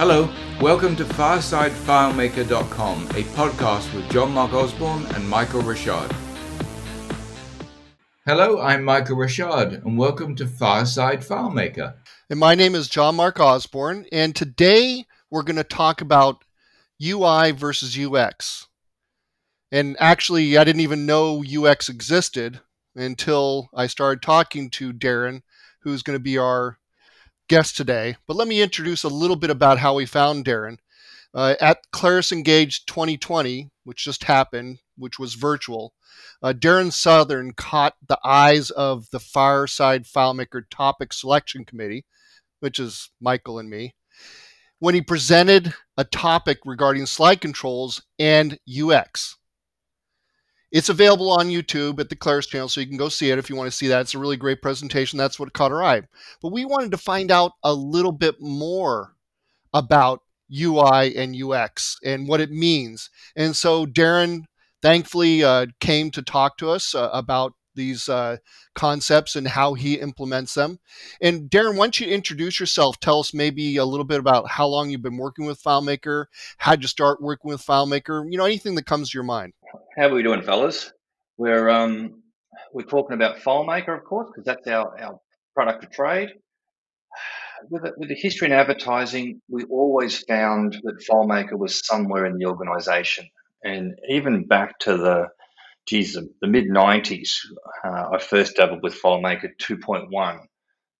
Hello, welcome to FiresideFileMaker.com, a podcast with John Mark Osborne and Michael Richard. Hello, I'm Michael Richard, and welcome to Fireside FileMaker. And my name is John Mark Osborne, and today we're going to talk about UI versus UX. And actually, I didn't even know UX existed until I started talking to Darren, who's going to be our guest today. But let me introduce a little bit about how we found Darren. Uh, at Claris Engage 2020, which just happened, which was virtual, uh, Darren Southern caught the eyes of the Fireside FileMaker Topic Selection Committee, which is Michael and me, when he presented a topic regarding slide controls and UX. It's available on YouTube at the Claris channel, so you can go see it if you want to see that. It's a really great presentation. That's what caught our eye. But we wanted to find out a little bit more about UI and UX and what it means. And so Darren thankfully uh, came to talk to us uh, about these uh, concepts and how he implements them. And Darren, why don't you introduce yourself? Tell us maybe a little bit about how long you've been working with FileMaker, how did you start working with FileMaker, you know, anything that comes to your mind. How are we doing, fellas? We're um, we're talking about FileMaker, of course, because that's our, our product of trade. With, with the history in advertising, we always found that FileMaker was somewhere in the organization. And even back to the geez, the, the mid 90s, uh, I first dabbled with FileMaker 2.1,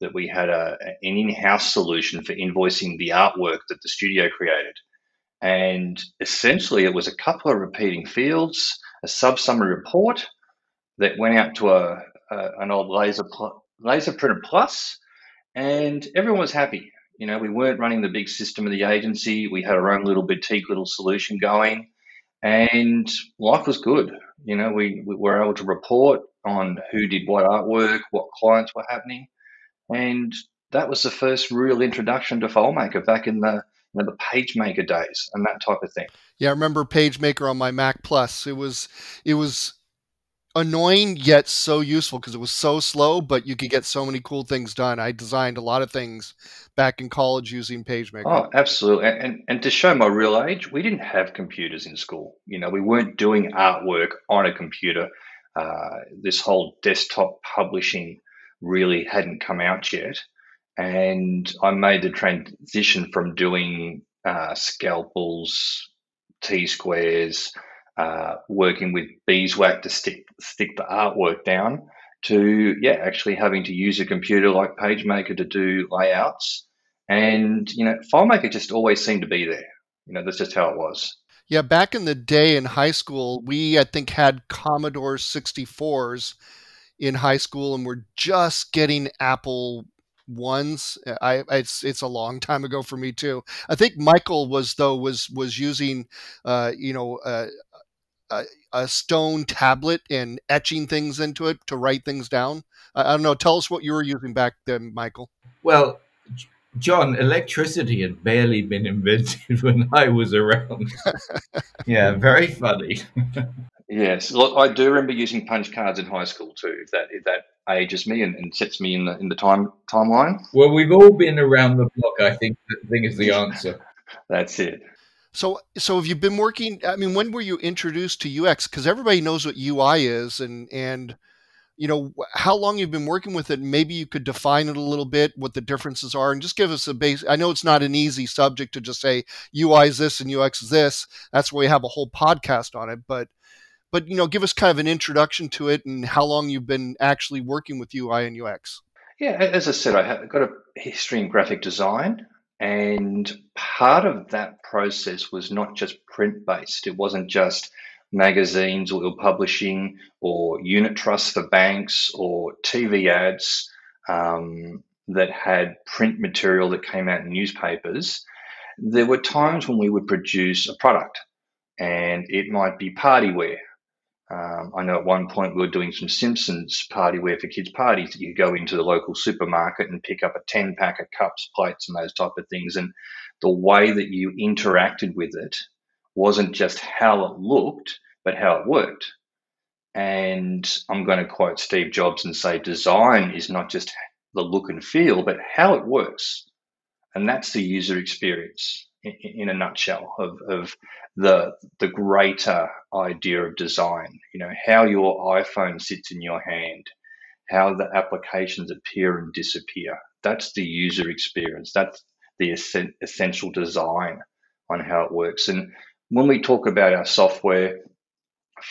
that we had a, an in house solution for invoicing the artwork that the studio created. And essentially, it was a couple of repeating fields, a sub summary report that went out to a, a an old laser pl- laser printer plus, and everyone was happy. You know, we weren't running the big system of the agency. We had our own little boutique little solution going, and life was good. You know, we, we were able to report on who did what artwork, what clients were happening, and that was the first real introduction to FileMaker back in the you know, the PageMaker days and that type of thing. Yeah, I remember PageMaker on my Mac Plus. It was it was annoying yet so useful because it was so slow, but you could get so many cool things done. I designed a lot of things back in college using PageMaker. Oh, absolutely. And, and, and to show my real age, we didn't have computers in school. You know, we weren't doing artwork on a computer. Uh, this whole desktop publishing really hadn't come out yet. And I made the transition from doing uh, scalpels, T squares, uh, working with beeswax to stick stick the artwork down to yeah actually having to use a computer like PageMaker to do layouts. And you know FileMaker just always seemed to be there. You know that's just how it was. Yeah back in the day in high school we I think had Commodore 64s in high school and we're just getting Apple ones. I it's it's a long time ago for me too. I think Michael was though was was using uh, you know uh, a, a, stone tablet and etching things into it to write things down. I, I don't know. Tell us what you were using back then, Michael. Well, John, electricity had barely been invented when I was around. yeah, very funny. yes, look, I do remember using punch cards in high school too. If that if that ages me and, and sets me in the in the time timeline. Well, we've all been around the block. I think. I think is the answer. That's it. So, so have you been working? I mean, when were you introduced to UX? Because everybody knows what UI is, and and you know how long you've been working with it. Maybe you could define it a little bit, what the differences are, and just give us a base. I know it's not an easy subject to just say UI is this and UX is this. That's why we have a whole podcast on it. But but you know, give us kind of an introduction to it and how long you've been actually working with UI and UX. Yeah, as I said, I have got a history in graphic design. And part of that process was not just print based, it wasn't just magazines or publishing or unit trusts for banks or TV ads um, that had print material that came out in newspapers. There were times when we would produce a product and it might be party wear um, I know at one point we were doing some Simpsons party wear for kids' parties. You go into the local supermarket and pick up a 10 pack of cups, plates, and those type of things. And the way that you interacted with it wasn't just how it looked, but how it worked. And I'm going to quote Steve Jobs and say design is not just the look and feel, but how it works. And that's the user experience. In, a nutshell of, of the the greater idea of design. You know how your iPhone sits in your hand, how the applications appear and disappear. That's the user experience. That's the essential design on how it works. And when we talk about our software,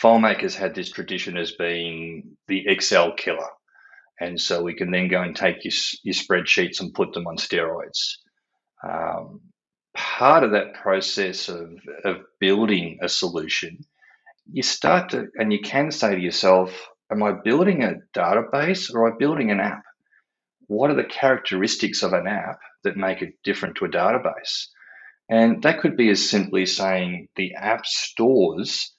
FileMaker's had this tradition as being the Excel killer. And so we can then go and take your, your spreadsheets and put them on steroids. Um, part of that process of, of building a solution, you start to, and you can say to yourself, Am I building a database or am I building an app? What are the characteristics of an app that make it different to a database? And that could be as simply saying the app stores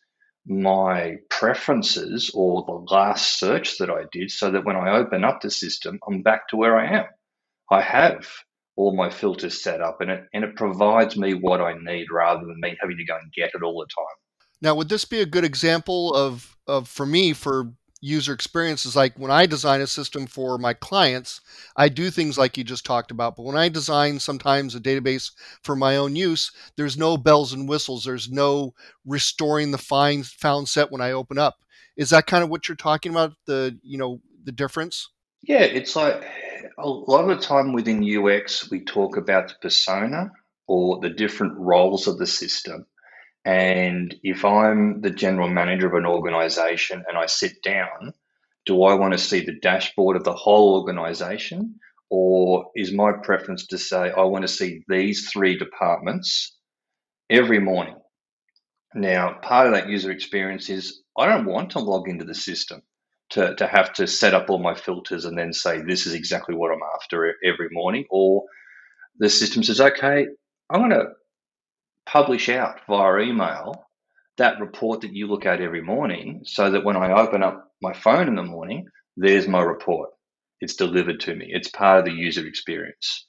my preferences or the last search that I did so that when I open up the system, I'm back to where I am. I have all my filters set up and it, and it provides me what I need rather than me having to go and get it all the time. Now, would this be a good example of, of for me, for user experience is like when I design a system for my clients, I do things like you just talked about. But when I design sometimes a database for my own use, there's no bells and whistles. There's no restoring the find found set when I open up. Is that kind of what you're talking about? The you know the difference? Yeah, it's like a lot of the time within UX we talk about the persona or the different roles of the system. And if I'm the general manager of an organization and I sit down, do I want to see the dashboard of the whole organization? Or is my preference to say, I want to see these three departments every morning? Now, part of that user experience is I don't want to log into the system to, to have to set up all my filters and then say, this is exactly what I'm after every morning. Or the system says, okay, I'm going to publish out via email that report that you look at every morning so that when I open up my phone in the morning, there's my report. It's delivered to me. It's part of the user experience.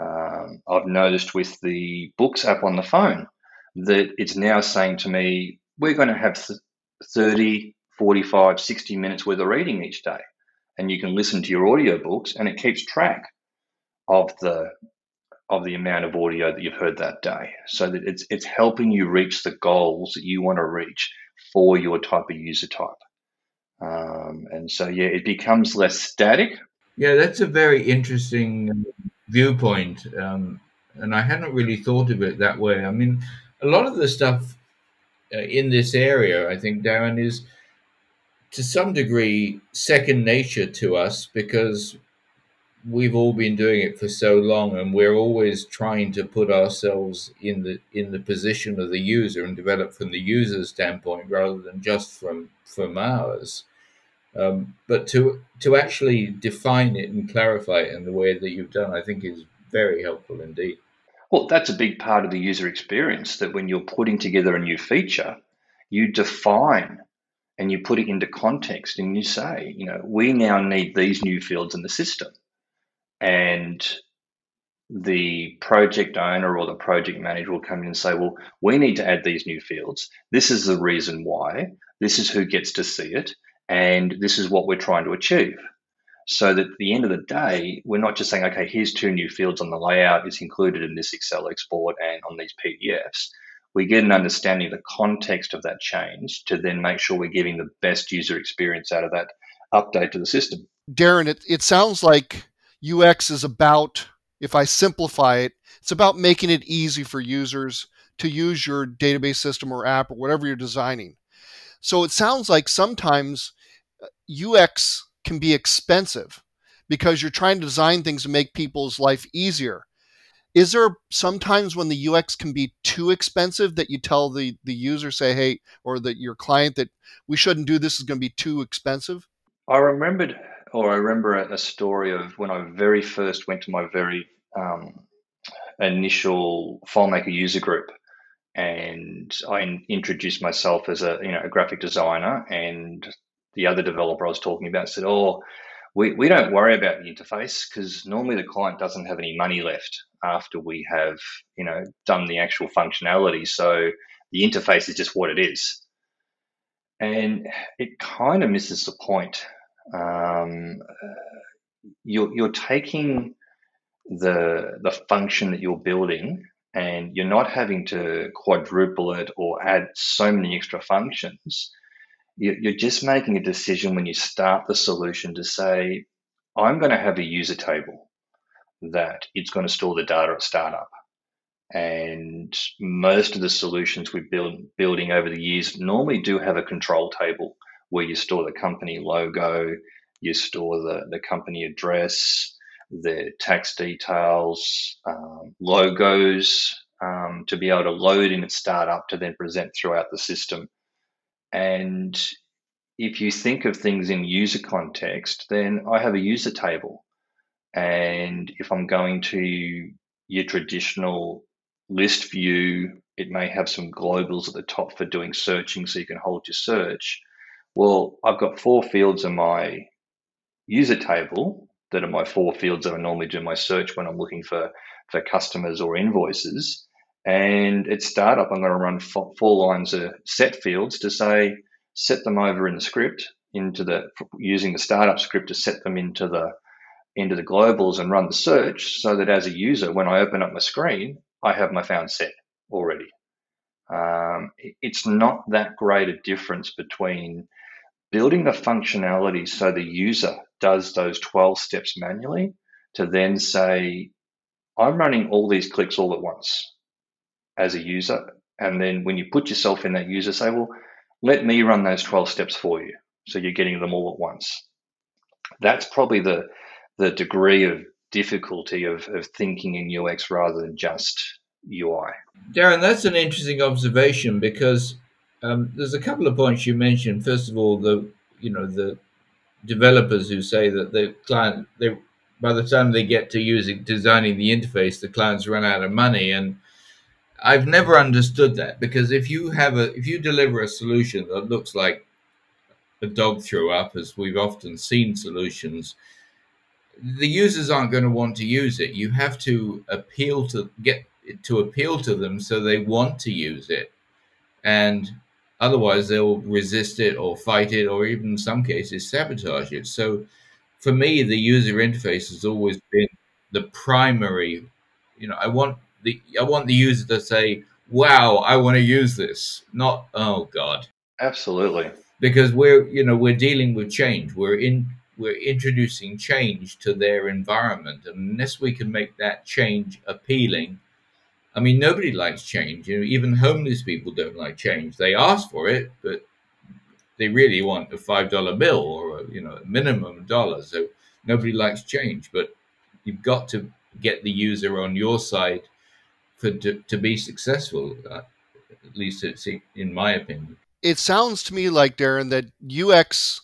Um, I've noticed with the Books app on the phone that it's now saying to me, we're going to have 30, 45, 60 minutes worth of reading each day. And you can listen to your audiobooks and it keeps track of the of the amount of audio that you've heard that day. So that it's it's helping you reach the goals that you want to reach for your type of user type. Um, and so yeah it becomes less static. Yeah that's a very interesting viewpoint. Um, and i hadn't really thought of it that way. I mean a lot of the stuff uh, in this area i think darren is to some degree second nature to us because we've all been doing it for so long and we're always trying to put ourselves in the in the position of the user and develop from the user's standpoint rather than just from from ours. Um, but to to actually define it and clarify it in the way that you've done i think is very helpful indeed. Well that's a big part of the user experience that when you're putting together a new feature you define and you put it into context and you say you know we now need these new fields in the system and the project owner or the project manager will come in and say, well, we need to add these new fields. This is the reason why. This is who gets to see it. And this is what we're trying to achieve. So that at the end of the day, we're not just saying, okay, here's two new fields on the layout, it's included in this Excel export and on these PDFs. We get an understanding of the context of that change to then make sure we're giving the best user experience out of that update to the system. Darren, it, it sounds like UX is about, if I simplify it, it's about making it easy for users to use your database system or app or whatever you're designing. So it sounds like sometimes UX uh, can be expensive because you're trying to design things to make people's life easier. Is there sometimes when the UX can be too expensive that you tell the, the user, say, hey, or that your client that we shouldn't do this is going to be too expensive? I remembered or I remember a, story of when I very first went to my very um, initial FileMaker user group, and I introduced myself as a you know a graphic designer, and the other developer I was talking about said, "Oh, we, we don't worry about the interface because normally the client doesn't have any money left after we have you know done the actual functionality, so the interface is just what it is." And it kind of misses the point um, you're, you're taking the the function that you're building and you're not having to quadruple it or add so many extra functions. You're just making a decision when you start the solution to say, I'm going to have a user table that it's going to store the data at startup. And most of the solutions we're build, building over the years normally do have a control table where you store the company logo, you store the, the company address, the tax details, um, logos um, to be able to load in at startup to then present throughout the system. And if you think of things in user context, then I have a user table. And if I'm going to your traditional list view, it may have some globals at the top for doing searching so you can hold your search. Well, I've got four fields in my user table that are my four fields that I normally do my search when I'm looking for, for customers or invoices. And at startup, I'm going to run four, lines of set fields to say, set them over in the script into the using the startup script to set them into the into the globals and run the search so that as a user, when I open up my screen, I have my found set already. Um, it's not that great a difference between building the functionality so the user does those 12 steps manually to then say, I'm running all these clicks all at once as a user. And then when you put yourself in that user, say, well, let me run those 12 steps for you. So you're getting them all at once. That's probably the, the degree of difficulty of, of thinking in UX rather than just UI. Darren, that's an interesting observation because um, there's a couple of points you mentioned. First of all, the you know the developers who say that the client they by the time they get to using designing the interface, the clients run out of money, and I've never understood that because if you have a if you deliver a solution that looks like a dog threw up, as we've often seen solutions, the users aren't going to want to use it. You have to appeal to get to appeal to them so they want to use it, and otherwise they'll resist it or fight it, or even in some cases sabotage it. So, for me, the user interface has always been the primary. You know, I want the I want the user to say, "Wow, I want to use this," not "Oh God." Absolutely. Because we're you know we're dealing with change. We're in we're introducing change to their environment, and unless we can make that change appealing, I mean, nobody likes change. You know, even homeless people don't like change. They ask for it, but they really want a five dollar bill or a, you know a minimum dollar. So nobody likes change, but you've got to get the user on your side for to, to be successful. Uh, at least it's in my opinion. It sounds to me like Darren that UX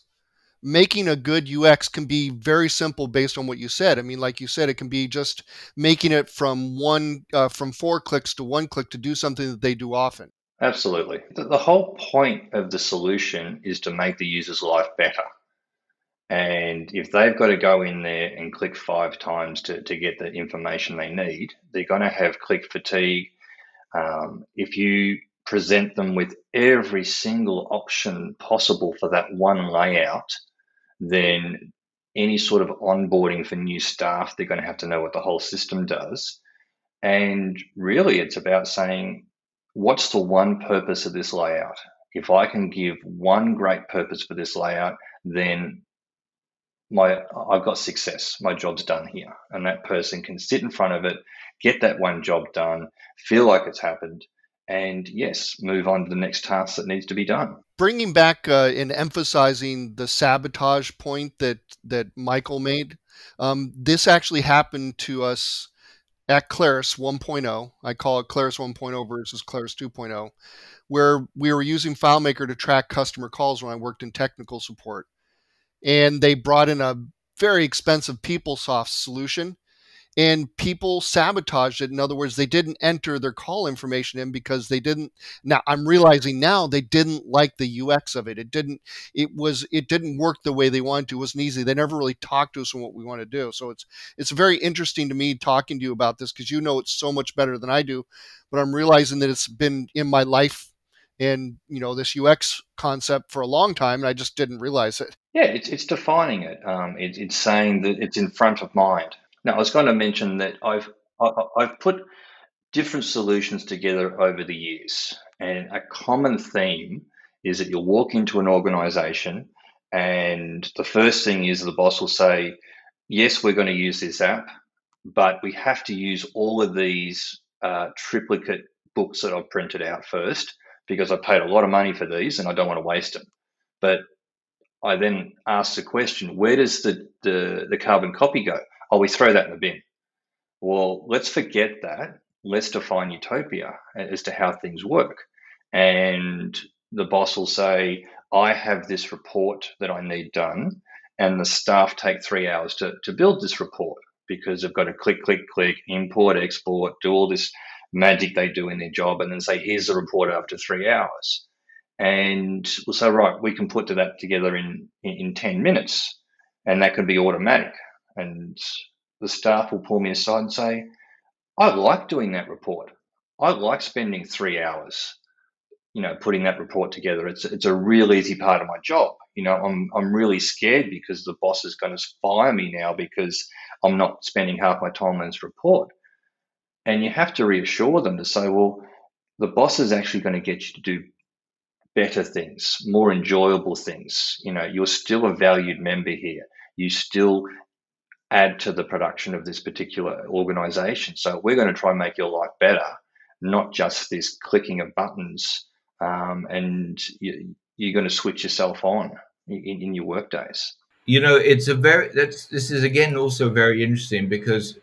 making a good UX can be very simple based on what you said. I mean, like you said, it can be just making it from one uh, from four clicks to one click to do something that they do often. Absolutely. The, the whole point of the solution is to make the user's life better. And if they've got to go in there and click five times to, to get the information they need, they're going to have click fatigue. Um, if you present them with every single option possible for that one layout, then any sort of onboarding for new staff, they're going to have to know what the whole system does. And really, it's about saying, what's the one purpose of this layout? If I can give one great purpose for this layout, then my I've got success. My job's done here, and that person can sit in front of it, get that one job done, feel like it's happened, and yes, move on to the next task that needs to be done. Bringing back uh, and emphasizing the sabotage point that that Michael made, um, this actually happened to us at Claris 1.0. I call it Claris 1.0 versus Claris 2.0, where we were using FileMaker to track customer calls when I worked in technical support and they brought in a very expensive PeopleSoft solution and people sabotaged it. In other words, they didn't enter their call information in because they didn't. Now I'm realizing now they didn't like the UX of it. It didn't. It was. It didn't work the way they wanted to. It wasn't easy. They never really talked to us on what we want to do. So it's it's very interesting to me talking to you about this because you know it's so much better than I do. But I'm realizing that it's been in my life and you know this UX concept for a long time, and I just didn't realize it. Yeah, it's it's defining it. Um, it, it's saying that it's in front of mind. Now, I was going to mention that I've I, I've put different solutions together over the years. And a common theme is that you'll walk into an organization and the first thing is the boss will say, Yes, we're going to use this app, but we have to use all of these uh, triplicate books that I've printed out first because I paid a lot of money for these and I don't want to waste them. But I then ask the question, where does the, the, the carbon copy go? Oh, we throw that in the bin. Well, let's forget that. Let's define utopia as to how things work. And the boss will say, I have this report that I need done, and the staff take three hours to, to build this report because they've got to click, click, click, import, export, do all this magic they do in their job, and then say, here's the report after three hours. And we'll say, right, we can put that together in, in, in 10 minutes, and that can be automatic. And the staff will pull me aside and say, I like doing that report. I like spending three hours, you know, putting that report together. It's it's a real easy part of my job. You know, I'm I'm really scared because the boss is going to fire me now because I'm not spending half my time on this report. And you have to reassure them to say, well, the boss is actually going to get you to do better things, more enjoyable things. You know, you're still a valued member here. You still add to the production of this particular organization. So we're going to try and make your life better, not just this clicking of buttons. Um, and you, are going to switch yourself on in, in your work days. You know, it's a very that's this is again also very interesting because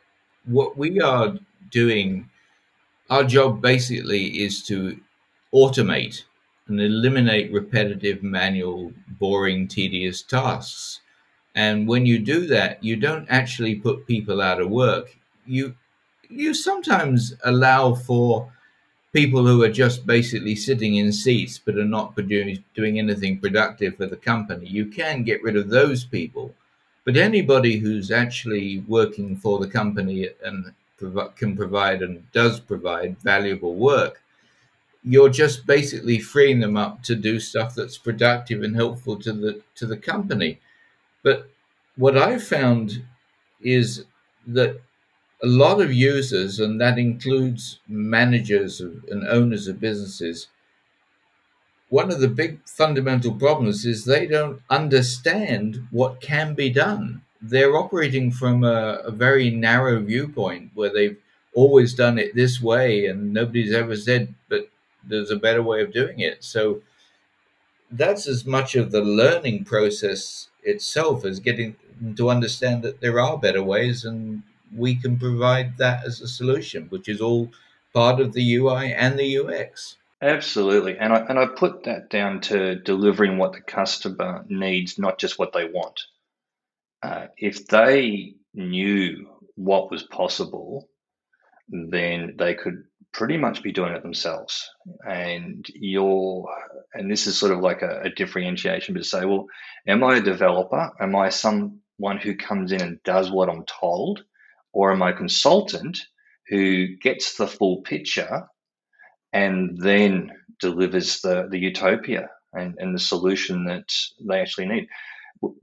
what we are doing, our job basically is to automate and eliminate repetitive, manual, boring, tedious tasks. And when you do that, you don't actually put people out of work. You you sometimes allow for people who are just basically sitting in seats but are not doing, doing anything productive for the company. You can get rid of those people. But anybody who's actually working for the company and prov- can provide and does provide valuable work, you're just basically freeing them up to do stuff that's productive and helpful to the to the company. But what I've found is that a lot of users, and that includes managers and owners of businesses, one of the big fundamental problems is they don't understand what can be done. They're operating from a, a very narrow viewpoint where they've always done it this way, and nobody's ever said, but there's a better way of doing it. So that's as much of the learning process itself as getting to understand that there are better ways and we can provide that as a solution, which is all part of the UI and the UX. Absolutely. And I, and I put that down to delivering what the customer needs, not just what they want. Uh, if they knew what was possible, then they could pretty much be doing it themselves. And you're, and this is sort of like a, a differentiation, but to say, well, am I a developer? Am I someone who comes in and does what I'm told? Or am I a consultant who gets the full picture and then delivers the, the utopia and, and the solution that they actually need?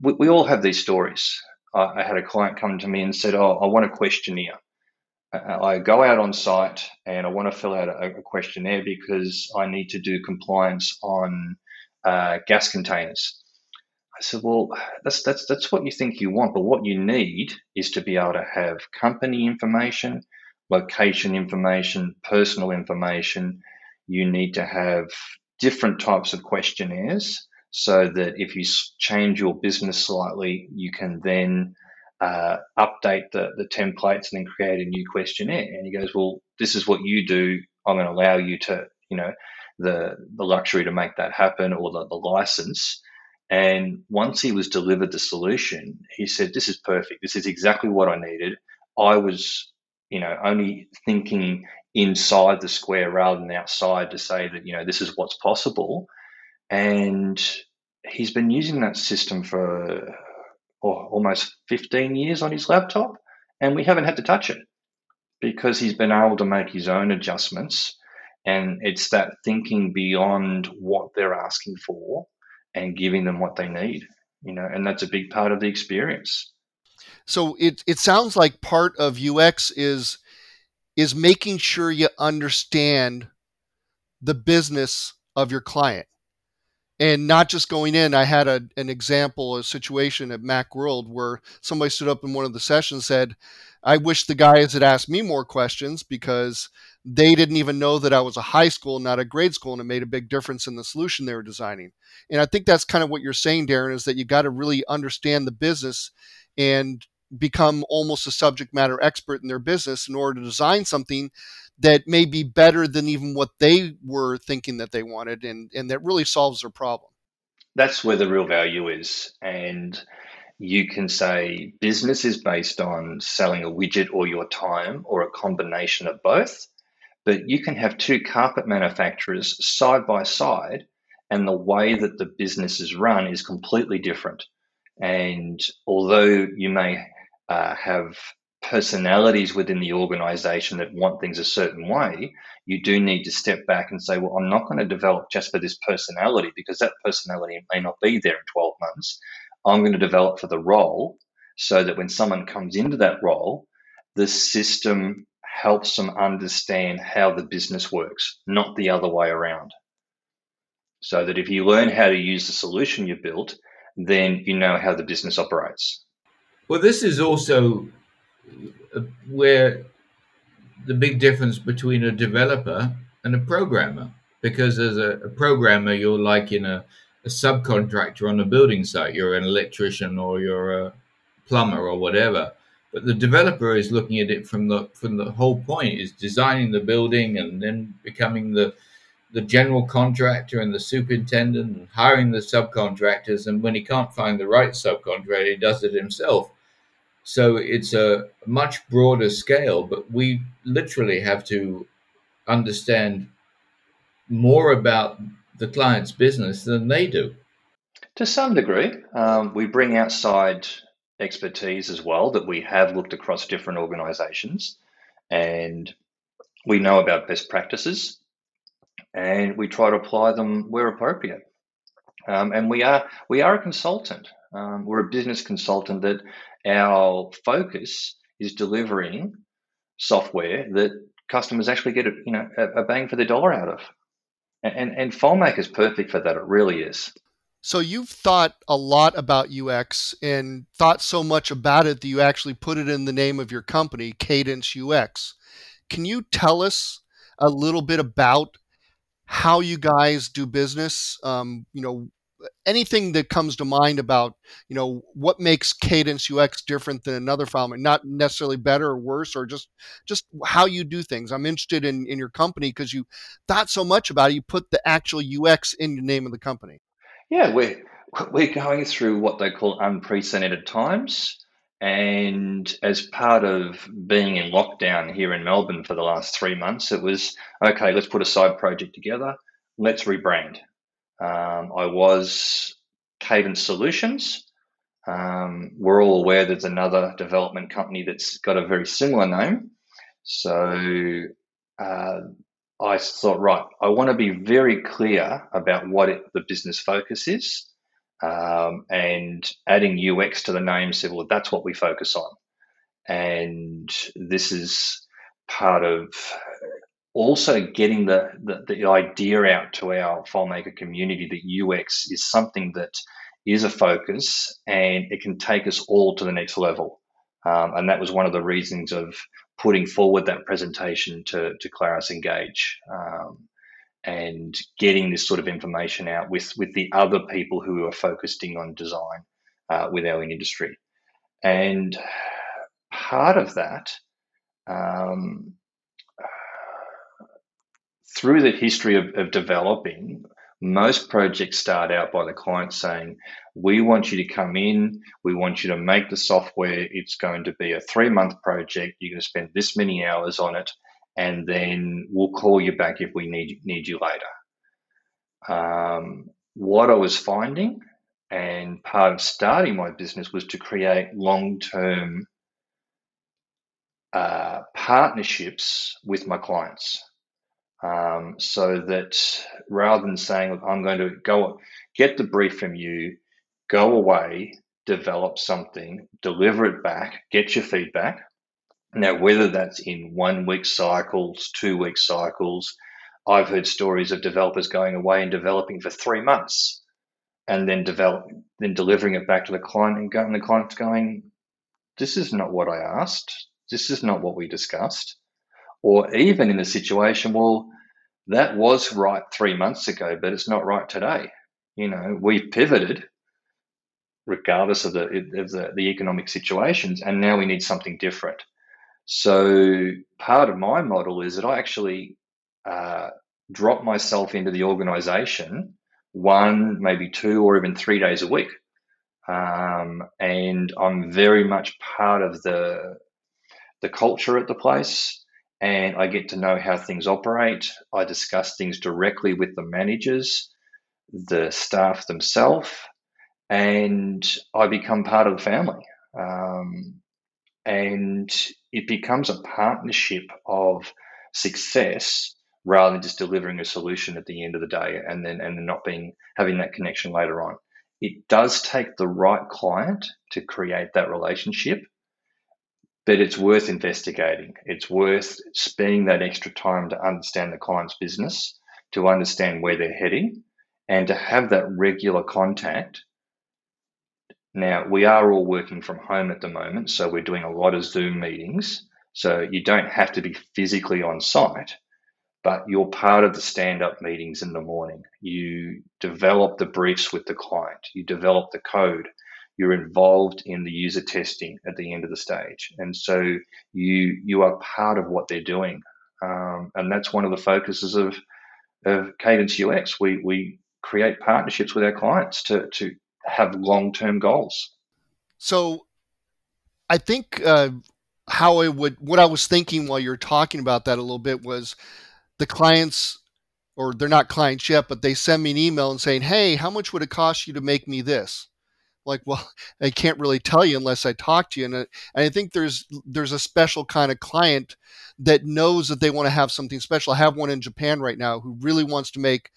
We, we all have these stories. I, I had a client come to me and said, Oh, I want a questionnaire. I go out on site and I want to fill out a, questionnaire because I need to do compliance on uh, gas containers. I said, well, that's that's that's what you think you want, but what you need is to be able to have company information, location information, personal information. You need to have different types of questionnaires so that if you change your business slightly, you can then uh, update the, the templates and then create a new questionnaire. And he goes, well, this is what you do. I'm going to allow you to, you know, the, the luxury to make that happen or the, the license. And once he was delivered the solution, he said, this is perfect. This is exactly what I needed. I was, you know, only thinking inside the square rather than outside to say that, you know, this is what's possible. And he's been using that system for oh, almost 15 years on his laptop, and we haven't had to touch it because he's been able to make his own adjustments. And it's that thinking beyond what they're asking for and giving them what they need, you know, and that's a big part of the experience. So it, it sounds like part of UX is is making sure you understand the business of your client and not just going in. I had a, an example, a situation at Macworld where somebody stood up in one of the sessions said, I wish the guys had asked me more questions because they didn't even know that I was a high school, not a grade school, and it made a big difference in the solution they were designing. And I think that's kind of what you're saying, Darren, is that you got to really understand the business and become almost a subject matter expert in their business in order to design something that may be better than even what they were thinking that they wanted and, and that really solves their problem. That's where the real value is. And you can say business is based on selling a widget or your time or a combination of both. But you can have two carpet manufacturers side by side, and the way that the business is run is completely different. And although you may uh, have personalities within the organization that want things a certain way, you do need to step back and say, well, I'm not going to develop just for this personality because that personality may not be there in 12 months. I'm going to develop for the role so that when someone comes into that role, the system helps them understand how the business works, not the other way around. So that if you learn how to use the solution you built, then you know how the business operates. Well, this is also where the big difference between a developer and a programmer. Because as a, a programmer, you're like in a, a, subcontractor on a building site. You're an electrician or you're a plumber or whatever. But the developer is looking at it from the from the whole point is designing the building and then becoming the the general contractor and the superintendent and hiring the subcontractors. And when he can't find the right subcontractor, he does it himself. So it's a much broader scale, but we literally have to understand more about the client's business than they do. To some degree, um, we bring outside expertise as well that we have looked across different organizations and we know about best practices and we try to apply them where appropriate. Um, and we are we are a consultant. Um, we're a business consultant that our focus is delivering software that customers actually get a, you know a, bang for their dollar out of. And, and and FileMaker is perfect for that. It really is. So you've thought a lot about UX and thought so much about it that you actually put it in the name of your company, Cadence UX. Can you tell us a little bit about how you guys do business? Um, you know, anything that comes to mind about you know what makes cadence ux different than another file not necessarily better or worse or just just how you do things. I'm interested in in your company because you thought so much about it you put the actual ux in the name of the company. Yeah we're we're going through what they call unprecedented times and as part of being in lockdown here in melbourne for the last three months it was okay let's put a side project together. Let's rebrand um, I was Cadence Solutions. Um, we're all aware there's another development company that's got a very similar name. So uh, I thought, right, I want to be very clear about what it, the business focus is. Um, and adding UX to the name said, well, that's what we focus on. And this is part of also getting the, the, the idea out to our FileMaker community that UX is something that is a focus and it can take us all to the next level. Um, and that was one of the reasons of putting forward that presentation to, to Claris Engage um, and getting this sort of information out with, with the other people who are focusing on design uh, with our industry. And part of that um, through the history of, of developing, most projects start out by the client saying, We want you to come in, we want you to make the software. It's going to be a three month project. You're going to spend this many hours on it, and then we'll call you back if we need, need you later. Um, what I was finding, and part of starting my business, was to create long term uh, partnerships with my clients um, so that rather than saying, Look, I'm going to go get the brief from you, go away, develop something, deliver it back, get your feedback, Now, whether that's in one week cycles, two week cycles, I've heard stories of developers going away and developing for three months and then develop then delivering it back to the client and going the client's going, This is not what I asked. This is not what we discussed. Or even in the situation, well, that was right three months ago, but it's not right today. You know, we've pivoted regardless of the, of the, the economic situations, and now we need something different. So part of my model is that I actually uh, drop myself into the organization one, maybe two, or even three days a week. Um, and I'm very much part of the the culture at the place, and I get to know how things operate. I discuss things directly with the managers, the staff themselves, and I become part of the family. Um, and it becomes a partnership of success rather than just delivering a solution at the end of the day and then and not being having that connection later on. It does take the right client to create that relationship, but it's worth investigating. It's worth spending that extra time to understand the client's business, to understand where they're heading, and to have that regular contact now, we are all working from home at the moment, so we're doing a lot of Zoom meetings. So you don't have to be physically on site, but you're part of the stand up meetings in the morning. You develop the briefs with the client, you develop the code, you're involved in the user testing at the end of the stage. And so you, you are part of what they're doing. Um, and that's one of the focuses of, of Cadence UX. We, we create partnerships with our clients to, to have long term goals. So I think uh, how I would, what I was thinking while you're talking about that a little bit was the clients, or they're not clients yet, but they send me an email and saying, Hey, how much would it cost you to make me this? Like, well, I can't really tell you unless I talk to you. And, uh, and I think there's there's a special kind of client that knows that they want to have something special. I have one in Japan right now who really wants to make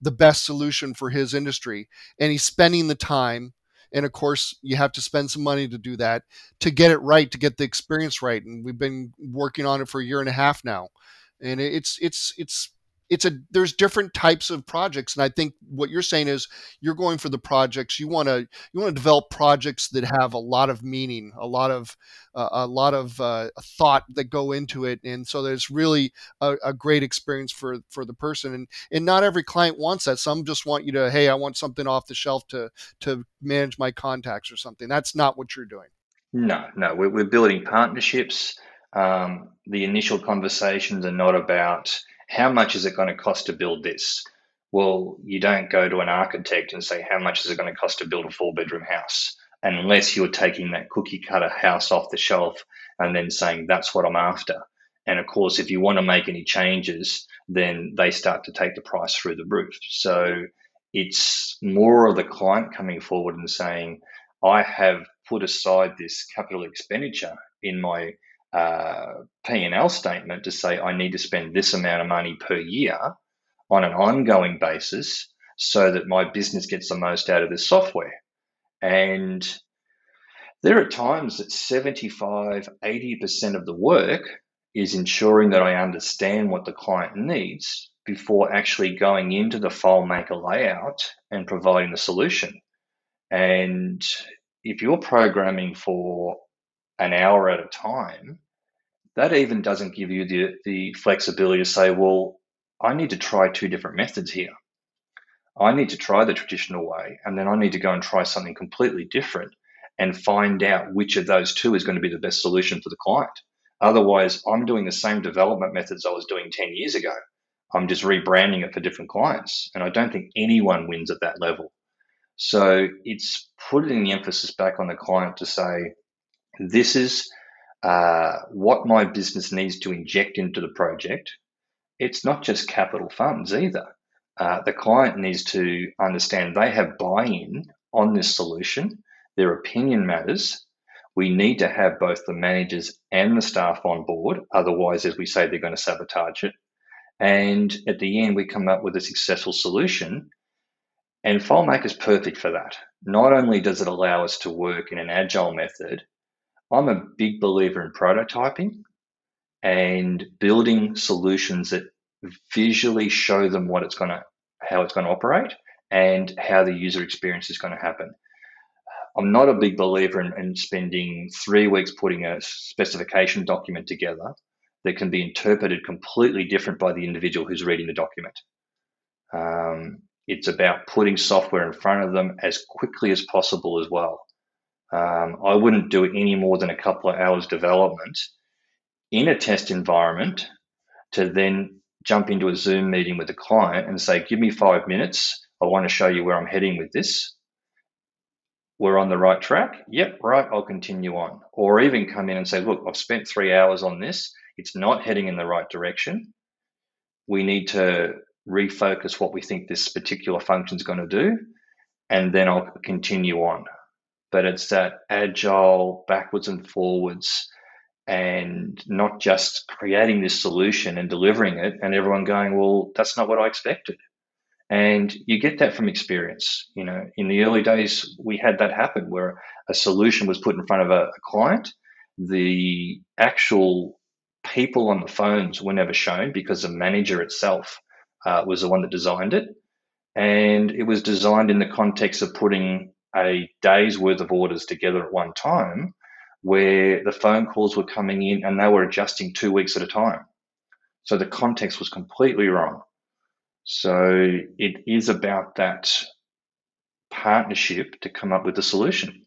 the best solution for his industry. And he's spending the time. And of course, you have to spend some money to do that to get it right, to get the experience right. And we've been working on it for a year and a half now. And it's it's it's it's a there's different types of projects and i think what you're saying is you're going for the projects. You want to you want to develop projects that have a lot of meaning a lot of uh, a lot of uh, thought that go into it and so there's really a, a, great experience for for the person and and not every client wants that. Some just want you to hey i want something off the shelf to to manage my contacts or something. That's not what you're doing. No no we're, we're building partnerships. Um, the initial conversations are not about how much is it going to cost to build this? Well, you don't go to an architect and say, how much is it going to cost to build a four bedroom house? Unless you're taking that cookie cutter house off the shelf and then saying, that's what I'm after. And of course, if you want to make any changes, then they start to take the price through the roof. So it's more of the client coming forward and saying, I have put aside this capital expenditure in my uh, P&L statement to say I need to spend this amount of money per year on an ongoing basis so that my business gets the most out of this software. And there are times that 75, 80% of the work is ensuring that I understand what the client needs before actually going into the FileMaker layout and providing the solution. And if you're programming for an hour at a time, that even doesn't give you the, the flexibility to say, well, I need to try two different methods here. I need to try the traditional way, and then I need to go and try something completely different and find out which of those two is going to be the best solution for the client. Otherwise, I'm doing the same development methods I was doing 10 years ago. I'm just rebranding it for different clients. And I don't think anyone wins at that level. So it's putting the emphasis back on the client to say, this is uh, what my business needs to inject into the project. It's not just capital funds either. Uh, the client needs to understand they have buy in on this solution, their opinion matters. We need to have both the managers and the staff on board. Otherwise, as we say, they're going to sabotage it. And at the end, we come up with a successful solution. And FileMaker is perfect for that. Not only does it allow us to work in an agile method, I'm a big believer in prototyping and building solutions that visually show them what it's going to, how it's going to operate and how the user experience is going to happen. I'm not a big believer in, in, spending three weeks putting a specification document together that can be interpreted completely different by the individual who's reading the document. Um, it's about putting software in front of them as quickly as possible as well. Um, I wouldn't do any more than a couple of hours development in a test environment to then jump into a Zoom meeting with the client and say, give me five minutes. I want to show you where I'm heading with this. We're on the right track. Yep, right. I'll continue on. Or even come in and say, look, I've spent three hours on this. It's not heading in the right direction. We need to refocus what we think this particular function is going to do, and then I'll continue on. But it's that agile backwards and forwards and not just creating this solution and delivering it and everyone going, well, that's not what I expected. And you get that from experience. You know, in the early days, we had that happen where a solution was put in front of a, a client. The actual people on the phones were never shown because the manager itself uh, was the one that designed it. And it was designed in the context of putting a day's worth of orders together at one time where the phone calls were coming in and they were adjusting two weeks at a time. So the context was completely wrong. So it is about that partnership to come up with a solution.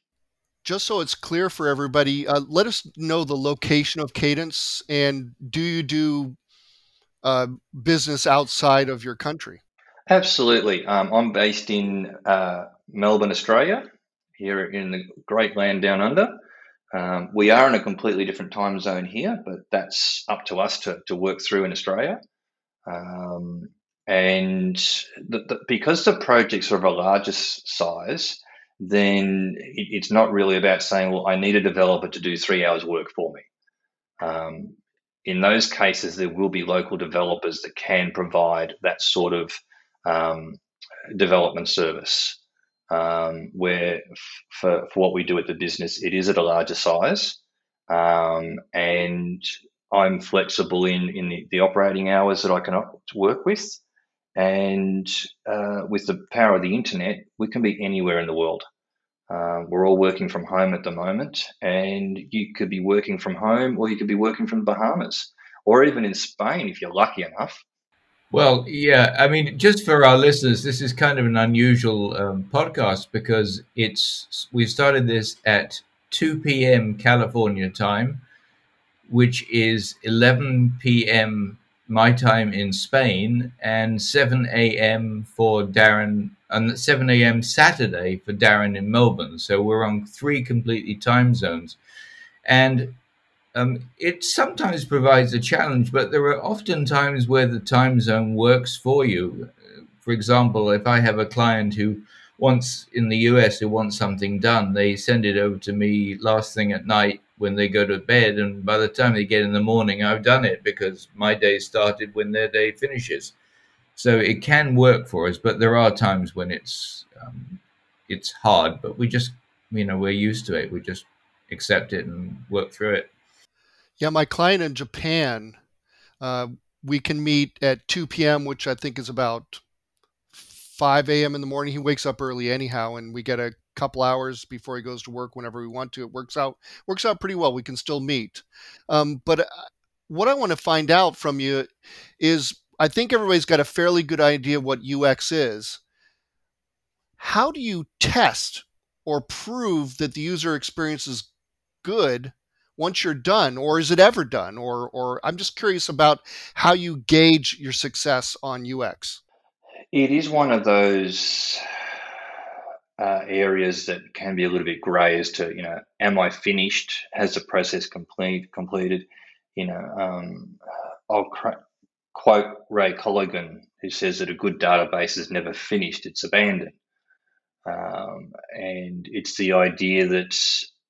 Just so it's clear for everybody, uh, let us know the location of Cadence and do you do uh, business outside of your country? Absolutely. Um, I'm based in uh, Melbourne, Australia, here in the great land down under. Um, we are in a completely different time zone here, but that's up to us to, to work through in Australia. Um, and the, the, because the projects are of a larger size, then it, it's not really about saying, well, I need a developer to do three hours work for me. Um, in those cases, there will be local developers that can provide that sort of um, development service. Um, where f- for, for what we do at the business, it is at a larger size, um, and I'm flexible in in the, the, operating hours that I can work with, and uh, with the power of the internet, we can be anywhere in the world. Uh, we're all working from home at the moment, and you could be working from home, or you could be working from the Bahamas, or even in Spain if you're lucky enough. Well, yeah, I mean, just for our listeners, this is kind of an unusual um, podcast because it's we started this at 2 p.m. California time, which is 11 p.m. my time in Spain, and 7 a.m. for Darren and 7 a.m. Saturday for Darren in Melbourne. So we're on three completely time zones. And um, it sometimes provides a challenge, but there are often times where the time zone works for you. For example, if I have a client who wants in the US who wants something done, they send it over to me last thing at night when they go to bed, and by the time they get in the morning, I've done it because my day started when their day finishes. So it can work for us, but there are times when it's um, it's hard. But we just you know we're used to it. We just accept it and work through it. Yeah, my client in Japan, uh, we can meet at 2 p.m., which I think is about 5 a.m. in the morning. He wakes up early anyhow, and we get a couple hours before he goes to work whenever we want to. It works out works out pretty well. We can still meet. Um, but uh, what I want to find out from you is I think everybody's got a fairly good idea what UX is. How do you test or prove that the user experience is good once you're done or is it ever done or or I'm just curious about how you gauge your success on UX. It is one of those uh, areas that can be a little bit grey as to you know am I finished? Has the process complete completed? You know, um, I'll quote Ray Cologon, who says that a good database is never finished, it's abandoned. Um, and it's the idea that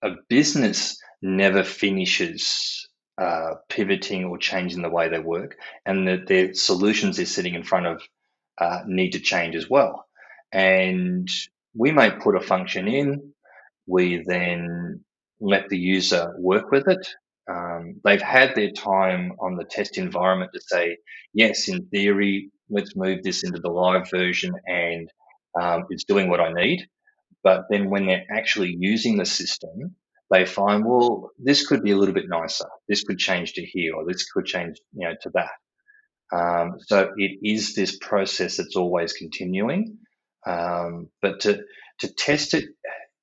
a business never finishes uh, pivoting or changing the way they work, and that their solutions they're sitting in front of uh, need to change as well. And we may put a function in, we then let the user work with it. Um, they've had their time on the test environment to say, yes, in theory, let's move this into the live version and um, it's doing what I need. But then when they're actually using the system, they find, well, this could be a little bit nicer. This could change to here, or this could change, you know, to that. Um, so it is this process that's always continuing. Um, but to to test it,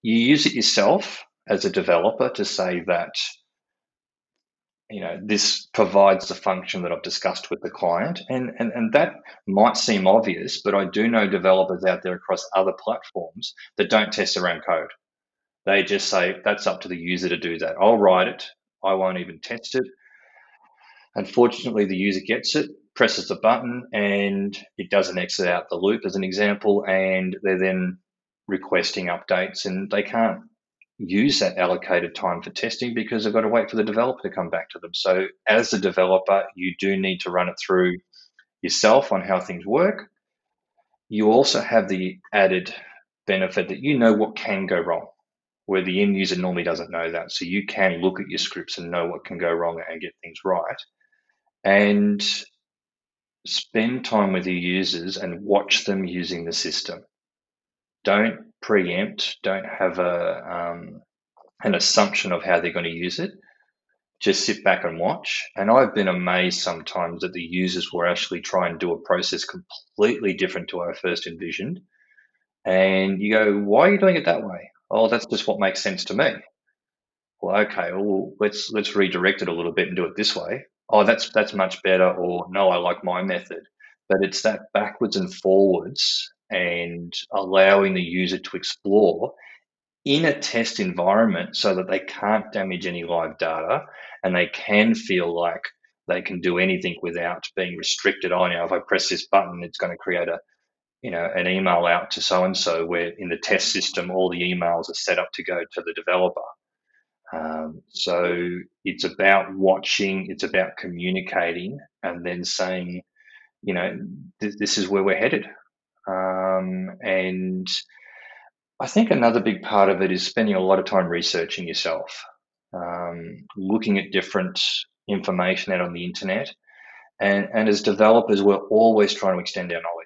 you use it yourself as a developer to say that you know this provides the function that I've discussed with the client, and and and that might seem obvious, but I do know developers out there across other platforms that don't test their own code. They just say that's up to the user to do that. I'll write it. I won't even test it. Unfortunately, the user gets it, presses the button, and it doesn't exit out the loop, as an example, and they're then requesting updates, and they can't use that allocated time for testing because they've got to wait for the developer to come back to them. So, as a developer, you do need to run it through yourself on how things work. You also have the added benefit that you know what can go wrong, where the end user normally doesn't know that. So, you can look at your scripts and know what can go wrong and get things right. And spend time with your users and watch them using the system. Don't preempt, don't have a um, an assumption of how they're going to use it. Just sit back and watch. And I've been amazed sometimes that the users will actually try and do a process completely different to what I first envisioned. And you go, why are you doing it that way? Oh, that's just what makes sense to me. Well, okay, well, let's let's redirect it a little bit and do it this way. Oh, that's that's much better. Or no, I like my method. But it's that backwards and forwards and allowing the user to explore in a test environment so that they can't damage any live data and they can feel like they can do anything without being restricted. Oh, now if I press this button, it's going to create a you know an email out to so and so where in the test system all the emails are set up to go to the developer. Um, so it's about watching, it's about communicating, and then saying, you know, th- this is where we're headed. Um, and I think another big part of it is spending a lot of time researching yourself, um, looking at different information out on the internet. And, and as developers, we're always trying to extend our knowledge.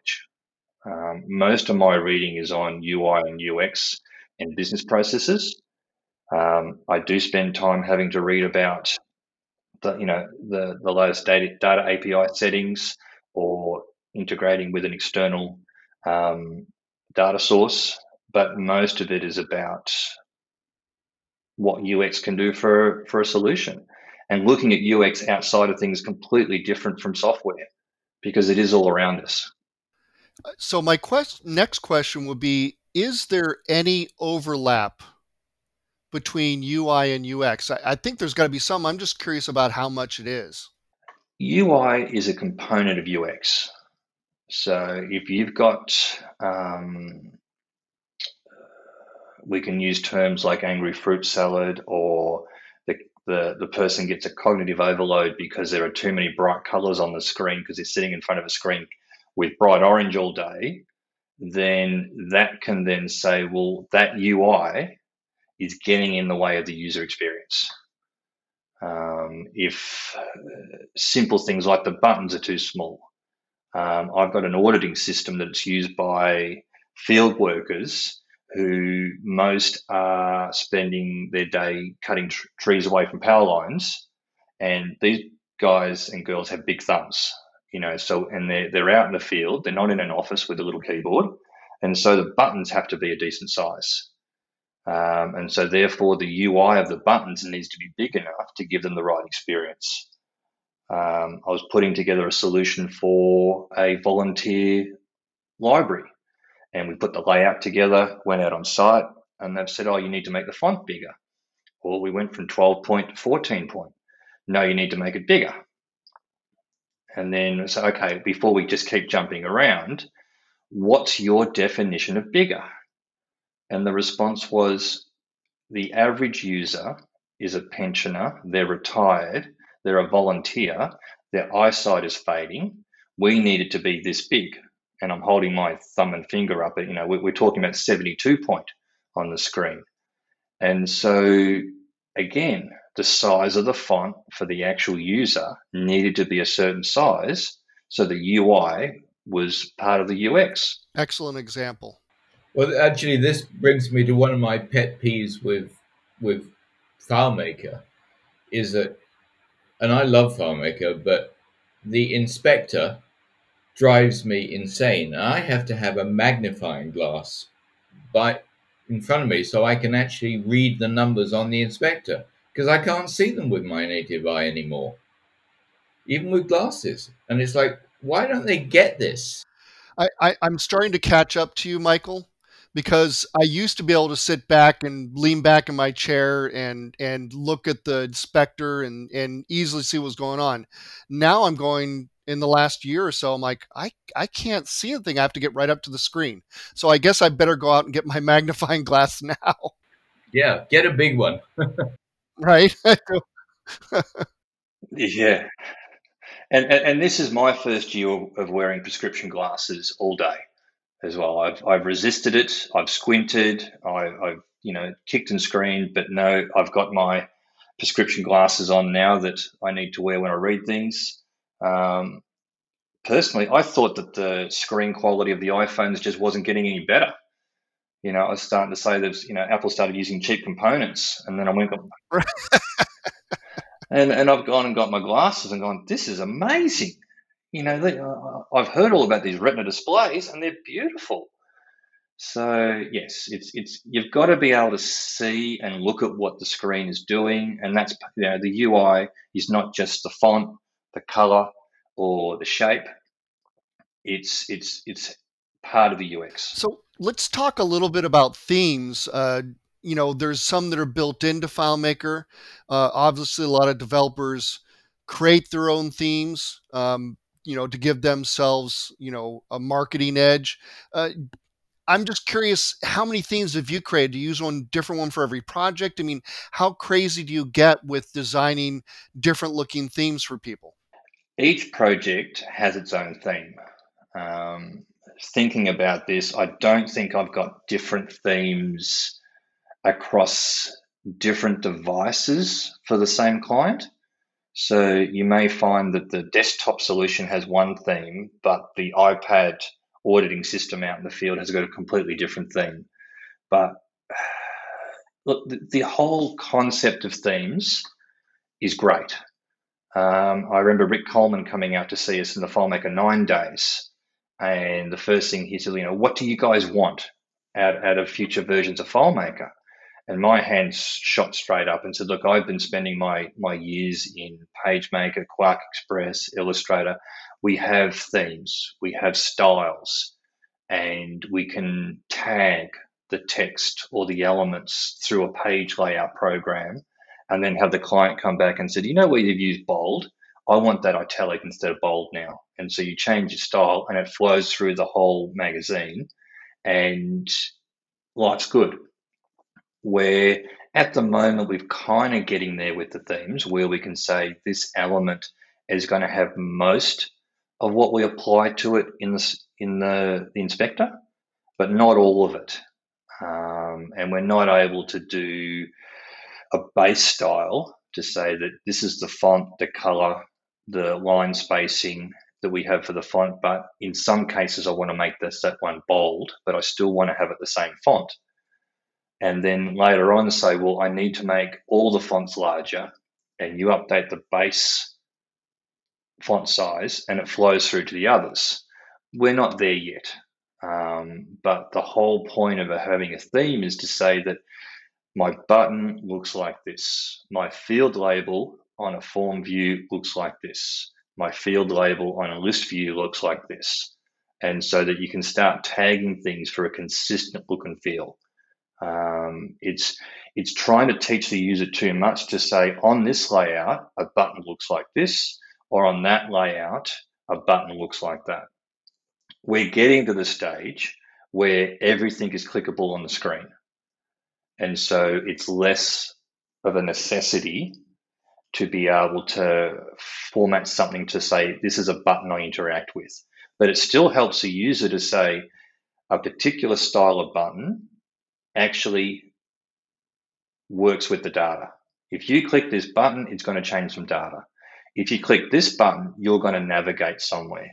Um, most of my reading is on UI and UX and business processes. Um, I do spend time having to read about the you know the the latest data data API settings or integrating with an external um, data source, but most of it is about what UX can do for, for a solution. And looking at UX outside of things completely different from software because it is all around us. So my quest- next question would be is there any overlap between UI and UX? I, I think there's got to be some. I'm just curious about how much it is. UI is a component of UX. So if you've got, um, we can use terms like angry fruit salad or the, the, the person gets a cognitive overload because there are too many bright colors on the screen because they're sitting in front of a screen with bright orange all day, then that can then say, well, that UI is getting in the way of the user experience. Um, if uh, simple things like the buttons are too small, um, I've got an auditing system that's used by field workers who most are spending their day cutting tr- trees away from power lines, and these guys and girls have big thumbs, you know. So and they're they're out in the field, they're not in an office with a little keyboard, and so the buttons have to be a decent size. Um, and so therefore the UI of the buttons needs to be big enough to give them the right experience um, I was putting together a solution for a volunteer library. And we put the layout together, went out on site, and they've said, oh, you need to make the font bigger. Well, we went from 12 point to 14 point. No, you need to make it bigger. And then so okay, before we just keep jumping around, what's your definition of bigger? And the response was the average user is a pensioner, they're retired, they're a volunteer, their eyesight is fading. We need it to be this big. And I'm holding my thumb and finger up. You know, we're talking about 72 point on the screen. And so again, the size of the font for the actual user needed to be a certain size so the UI was part of the UX. Excellent example. Well, actually, this brings me to one of my pet peeves with with FileMaker, is that, and I love FileMaker, but the inspector drives me insane. I have to have a magnifying glass by in front of me so I can actually read the numbers on the inspector because I can't see them with my native eye anymore, even with glasses. And it's like, why don't they get this? I, I, I'm starting to catch up to you, Michael, because I used to be able to sit back and lean back in my chair and and look at the inspector and and easily see what's going on. Now I'm going in the last year or so. I'm like, I I can't see anything. I have to get right up to the screen. So I guess I better go out and get my magnifying glass now. Yeah, get a big one. right. yeah. And, and, and this is my first year of wearing prescription glasses all day as well. I've I've resisted it. I've squinted. I, have you know kicked and screamed, but no, I've got my prescription glasses on now that I need to wear when I read things. Um, personally, I thought that the screen quality of the iPhones just wasn't getting any better. You know, I was starting to say that you know Apple started using cheap components, and then I went and and I've gone and got my glasses and gone. This is amazing you know, they, uh, I've heard all about these retina displays and they're beautiful. So yes, it's it's you've got to be able to see and look at what the screen is doing, and that's you know the UI is not just the font, the color, or the shape. It's it's it's part of the UX. So let's talk a little bit about themes. Uh, you know, there's some that are built into FileMaker. Uh, obviously, a lot of developers create their own themes. Um, you know to give themselves you know a marketing edge uh, i'm just curious how many themes have you created do you use one different one for every project i mean how crazy do you get with designing different looking themes for people each project has its own theme um, thinking about this i don't think i've got different themes across different devices for the same client so you may find that the desktop solution has one theme, but the iPad auditing system out in the field has got a completely different theme. But look, the, whole concept of themes is great. Um, I remember Rick Coleman coming out to see us in the FileMaker nine days. And the first thing he said, you know, what do you guys want out, out of future versions of FileMaker? And my hands shot straight up and said, Look, I've been spending my, my years in PageMaker, Quark Express, Illustrator. We have themes, we have styles, and we can tag the text or the elements through a page layout program and then have the client come back and said, You know where you've used bold? I want that italic instead of bold now. And so you change your style and it flows through the whole magazine and life's good where at the moment we're kind of getting there with the themes where we can say this element is going to have most of what we apply to it in the in the, the inspector, but not all of it. Um, and we're not able to do a base style to say that this is the font, the color, the line spacing that we have for the font. But in some cases, I want to make this that one bold, but I still want to have it the same font and then later on say, well, I need to make all the fonts larger, and you update the base font size, and it flows through to the others. We're not there yet, um, but the whole point of having a theme is to say that my button looks like this, my field label on a form view looks like this, my field label on a list view looks like this, and so that you can start tagging things for a consistent look and feel. Um, it's it's trying to teach the user too much to say on this layout a button looks like this, or on that layout a button looks like that. We're getting to the stage where everything is clickable on the screen, and so it's less of a necessity to be able to format something to say this is a button I interact with, but it still helps the user to say a particular style of button actually works with the data. If you click this button, it's going to change some data. If you click this button, you're going to navigate somewhere.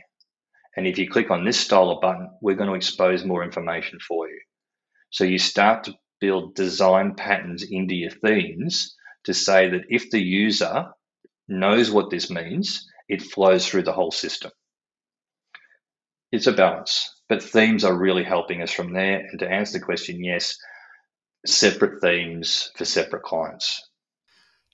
And if you click on this style of button, we're going to expose more information for you. So you start to build design patterns into your themes to say that if the user knows what this means, it flows through the whole system. It's a balance, but themes are really helping us from there. And to answer the question, yes, separate themes for separate clients.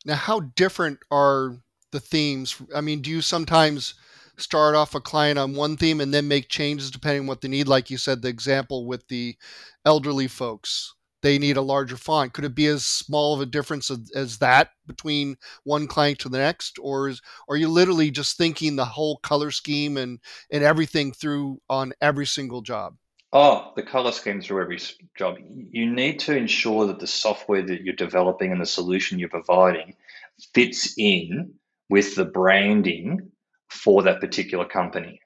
Now, how different are the themes? I mean, do you sometimes start off a client on one theme and then make changes depending on what they need? Like you said, the example with the elderly folks they need a larger font. Could it be as small of a difference as, as that between one client to the next, or is are you literally just thinking the whole color scheme and and everything through on every single job? Oh, the color scheme through every job. You need to ensure that the software that you're developing and the solution you're providing fits in with the branding for that particular company.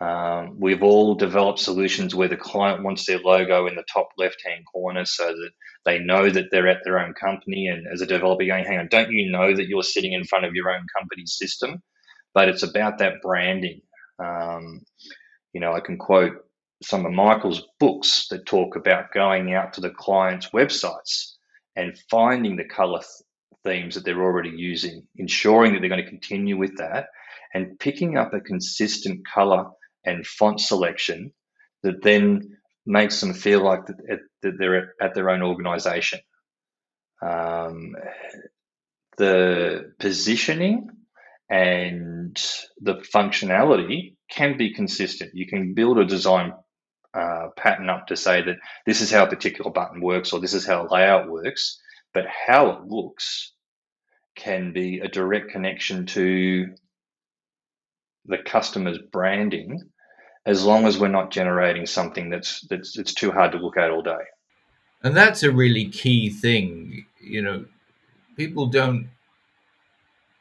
Um, we've all developed solutions where the client wants their logo in the top left hand corner so that they know that they're at their own company. And as a developer, going, hang on, don't you know that you're sitting in front of your own company's system? But it's about that branding. Um, you know, I can quote some of Michael's books that talk about going out to the client's websites and finding the color th- themes that they're already using, ensuring that they're going to continue with that, and picking up a consistent color and font selection that then makes them feel like that, they're at their own organization. Um, the positioning and the functionality can be consistent. You can build a design uh, pattern up to say that this is how a particular button works or this is how a layout works, but how it looks can be a direct connection to the customer's branding as long as we're not generating something that's that's it's too hard to look at all day. And that's a really key thing. You know, people don't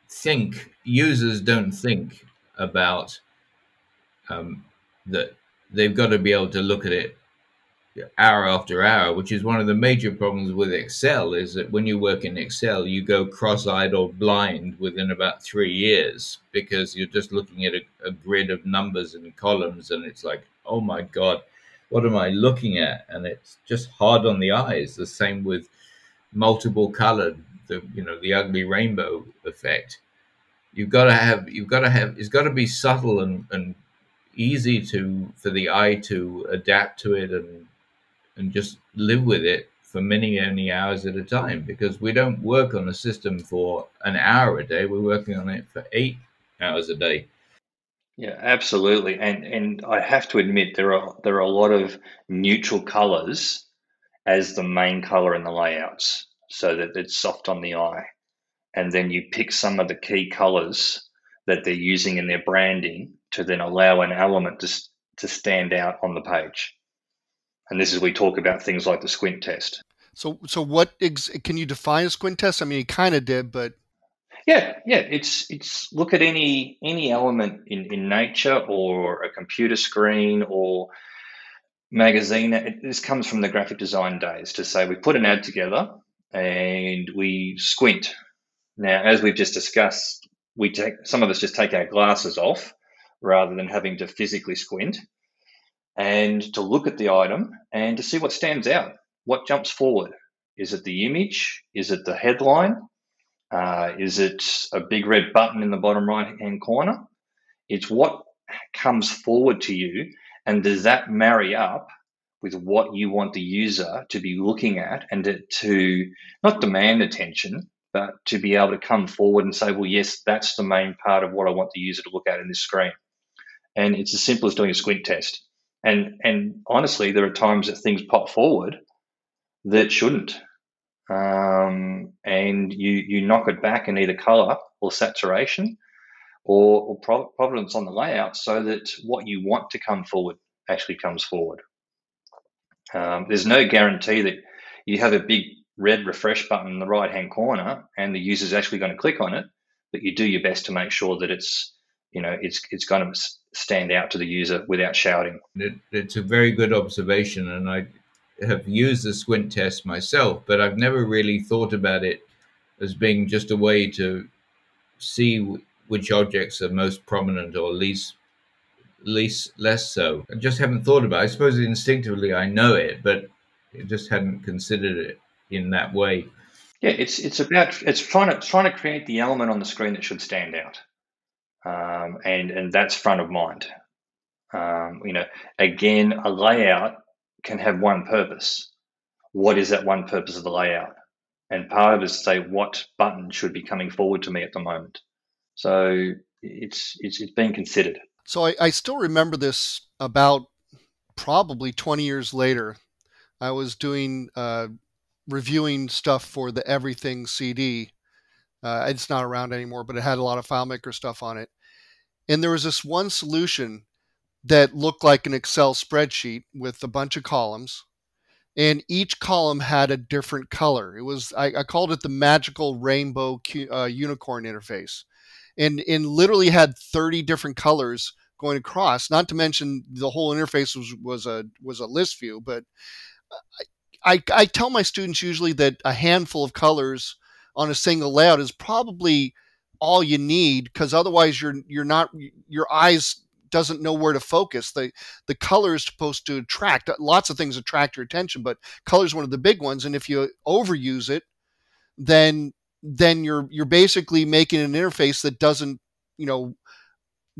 think users don't think about um, that they've got to be able to look at it hour after hour, which is one of the major problems with Excel, is that when you work in Excel, you go cross-eyed or blind within about three years because you're just looking at a, a grid of numbers and columns, and it's like, oh my god, what am I looking at? And it's just hard on the eyes. The same with multiple colored, the you know the ugly rainbow effect. You've got to have you've got to have it's got to be subtle and, and easy to for the eye to adapt to it and and just live with it for many, many hours at a time because we don't work on a system for an hour a day. We're working on it for eight hours a day. Yeah, absolutely. And and I have to admit there are there are a lot of neutral colors as the main color in the layouts so that it's soft on the eye. And then you pick some of the key colors that they're using in their branding to then allow an element to, to stand out on the page. And this is we talk about things like the squint test. So, so what ex- can you define a squint test? I mean, you kind of did, but yeah, yeah, it's it's look at any any element in in nature or a computer screen or magazine. It, this comes from the graphic design days to say we put an ad together and we squint. Now, as we've just discussed, we take some of us just take our glasses off rather than having to physically squint and to look at the item and to see what stands out, what jumps forward. Is it the image? Is it the headline? Uh, is it a big red button in the bottom right hand corner? It's what comes forward to you, and does that marry up with what you want the user to be looking at and to, to not demand attention, but to be able to come forward and say, well, yes, that's the main part of what I want the user to look at in this screen. And it's as simple as doing a squint test. And and honestly, there are times that things pop forward that shouldn't, um, and you you knock it back in either color or saturation, or, or provenance on the layout, so that what you want to come forward actually comes forward. Um, there's no guarantee that you have a big red refresh button in the right hand corner and the user is actually going to click on it, but you do your best to make sure that it's you know it's it's going to stand out to the user without shouting. It, it's a very good observation, and I have used the squint test myself, but I've never really thought about it as being just a way to see which objects are most prominent or least least less so. I just haven't thought about it. I suppose instinctively I know it, but I just hadn't considered it in that way. Yeah, it's it's about it's trying to trying to create the element on the screen that should stand out, um, and and that's front of mind. Um, you know, again, a layout can have one purpose. What is that one purpose of the layout? And part of it is to say what button should be coming forward to me at the moment. So it's it's, it's being considered. So I, I still remember this about probably 20 years later. I was doing uh, reviewing stuff for the Everything CD. Uh, it's not around anymore, but it had a lot of FileMaker stuff on it. And there was this one solution that looked like an Excel spreadsheet with a bunch of columns, and each column had a different color. It was I, I called it the magical rainbow uh, unicorn interface, and and literally had thirty different colors going across. Not to mention the whole interface was was a was a list view, but I, I, I tell my students usually that a handful of colors on a single layout is probably all you need because otherwise you're you're not your eyes doesn't know where to focus. The the color is supposed to attract uh, lots of things attract your attention, but color is one of the big ones. And if you overuse it, then then you're you're basically making an interface that doesn't you know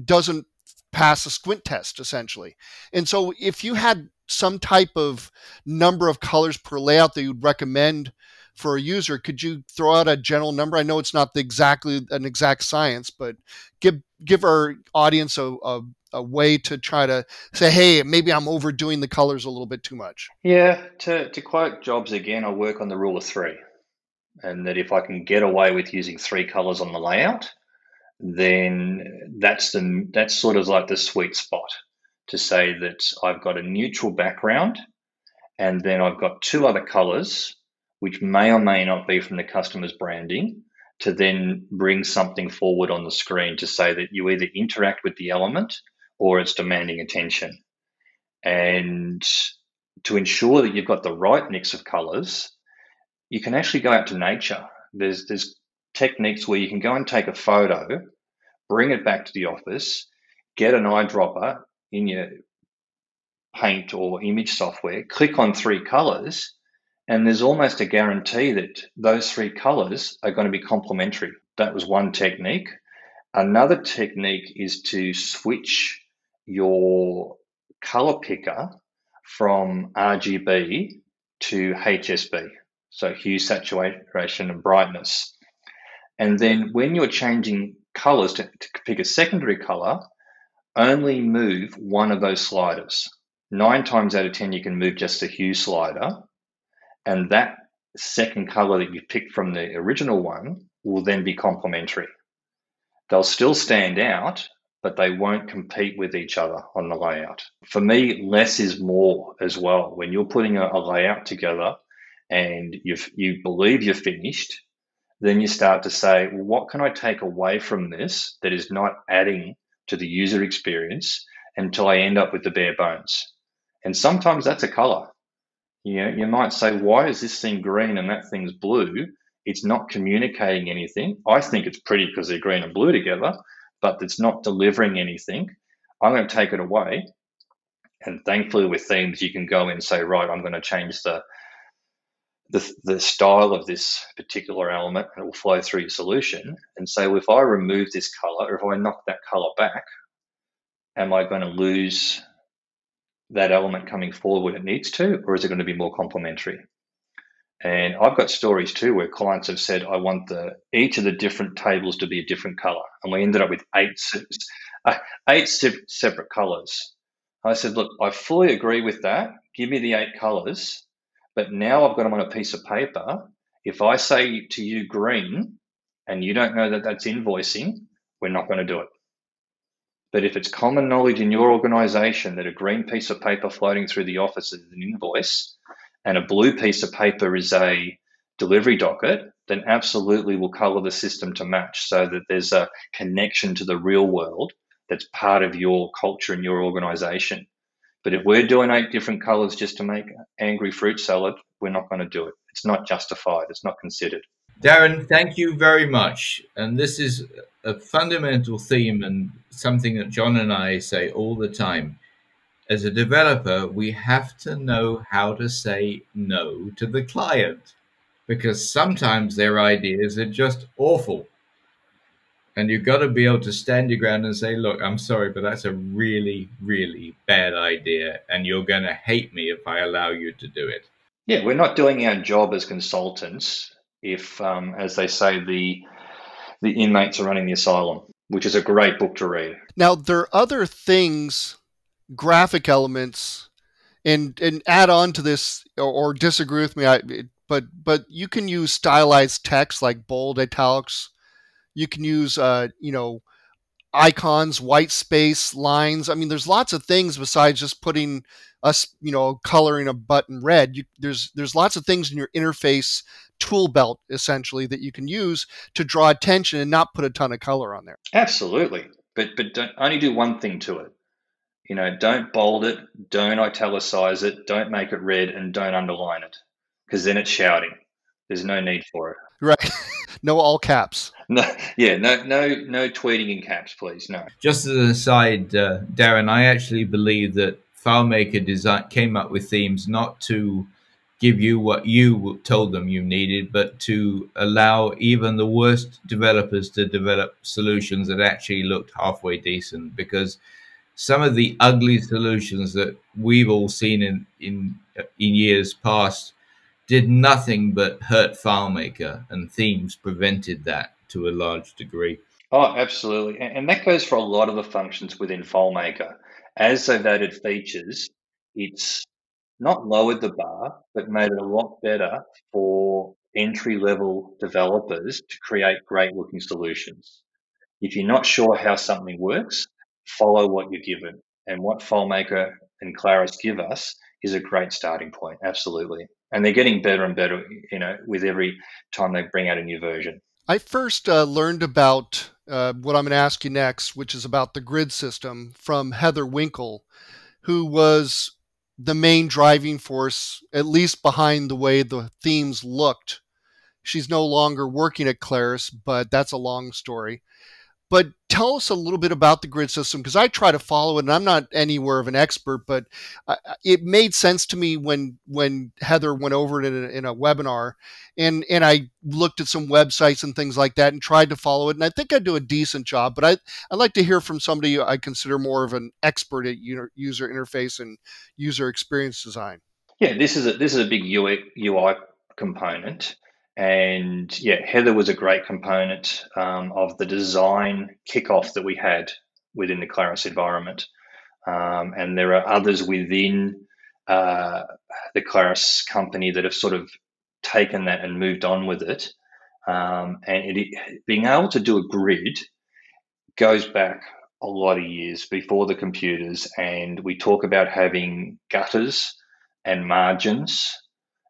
doesn't pass a squint test essentially. And so if you had some type of number of colors per layout that you'd recommend for a user, could you throw out a general number? I know it's not the exactly an exact science, but give give our audience a, a, a way to try to say, hey, maybe I'm overdoing the colors a little bit too much. Yeah, to, to quote Jobs again, I work on the rule of three. And that if I can get away with using three colors on the layout, then that's the that's sort of like the sweet spot to say that I've got a neutral background and then I've got two other colors which may or may not be from the customer's branding to then bring something forward on the screen to say that you either interact with the element or it's demanding attention. And to ensure that you've got the right mix of colors, you can actually go out to nature. There's there's techniques where you can go and take a photo, bring it back to the office, get an eyedropper in your paint or image software, click on three colors, and there's almost a guarantee that those three colors are going to be complementary. That was one technique. Another technique is to switch your color picker from RGB to HSB, so hue, saturation, and brightness. And then when you're changing colors to, to pick a secondary color, only move one of those sliders. Nine times out of 10, you can move just the hue slider and that second color that you picked from the original one will then be complementary. They'll still stand out, but they won't compete with each other on the layout. For me, less is more as well. When you're putting a, a layout together and you you believe you're finished, then you start to say, well, what can I take away from this that is not adding to the user experience until I end up with the bare bones? And sometimes that's a color. You know, you might say, why is this thing green and that thing's blue? It's not communicating anything. I think it's pretty because they're green and blue together, but it's not delivering anything. I'm going to take it away. And thankfully, with themes, you can go and say, right, I'm going to change the the, the style of this particular element and it will flow through your solution and say, if I remove this color or if I knock that color back, am I going to lose that element coming forward when it needs to, or is it going to be more complementary? And I've got stories too where clients have said, I want the each of the different tables to be a different color. And we ended up with eight, eight separate colors. I said, look, I fully agree with that. Give me the eight colors. But now I've got them on a piece of paper. If I say to you green and you don't know that that's invoicing, we're not going to do it. But if it's common knowledge in your organization that a green piece of paper floating through the office is an invoice and a blue piece of paper is a delivery docket, then absolutely we'll color the system to match so that there's a connection to the real world that's part of your culture and your organization. But if we're doing eight different colors just to make angry fruit salad, we're not going to do it. It's not justified. It's not considered. Darren, thank you very much. And this is a fundamental theme and something that John and I say all the time. As a developer, we have to know how to say no to the client because sometimes their ideas are just awful. And you've got to be able to stand your ground and say, look, I'm sorry, but that's a really, really bad idea. And you're going to hate me if I allow you to do it. Yeah, we're not doing our job as consultants if, um, as they say, the the inmates are running the asylum, which is a great book to read. Now there are other things, graphic elements, and and add on to this or, or disagree with me. I, but but you can use stylized text like bold italics. You can use uh, you know icons, white space, lines. I mean, there's lots of things besides just putting us, you know, coloring a button red. You, there's there's lots of things in your interface tool belt essentially that you can use to draw attention and not put a ton of color on there. Absolutely, but but don't, only do one thing to it. You know, don't bold it, don't italicize it, don't make it red, and don't underline it because then it's shouting. There's no need for it. Right. no all caps. No, yeah, no, no, no tweeting in caps, please. No. Just as an aside, uh, Darren, I actually believe that FileMaker design came up with themes not to give you what you told them you needed, but to allow even the worst developers to develop solutions that actually looked halfway decent. Because some of the ugly solutions that we've all seen in in in years past did nothing but hurt FileMaker, and themes prevented that to a large degree. Oh, absolutely. And that goes for a lot of the functions within FileMaker. As they've added features, it's not lowered the bar, but made it a lot better for entry level developers to create great looking solutions. If you're not sure how something works, follow what you're given. And what FileMaker and Claris give us is a great starting point. Absolutely. And they're getting better and better, you know, with every time they bring out a new version. I first uh, learned about uh, what I'm going to ask you next, which is about the grid system from Heather Winkle, who was the main driving force, at least behind the way the themes looked. She's no longer working at Claris, but that's a long story. But tell us a little bit about the grid system because I try to follow it, and I'm not anywhere of an expert, but it made sense to me when when Heather went over it in a, in a webinar, and and I looked at some websites and things like that, and tried to follow it, and I think I do a decent job. But I I'd like to hear from somebody I consider more of an expert at user interface and user experience design. Yeah, this is a this is a big UI component. And yeah, Heather was a great component um, of the design kickoff that we had within the Claris environment. Um, and there are others within uh, the Claris company that have sort of taken that and moved on with it. Um, and it, being able to do a grid goes back a lot of years before the computers. And we talk about having gutters and margins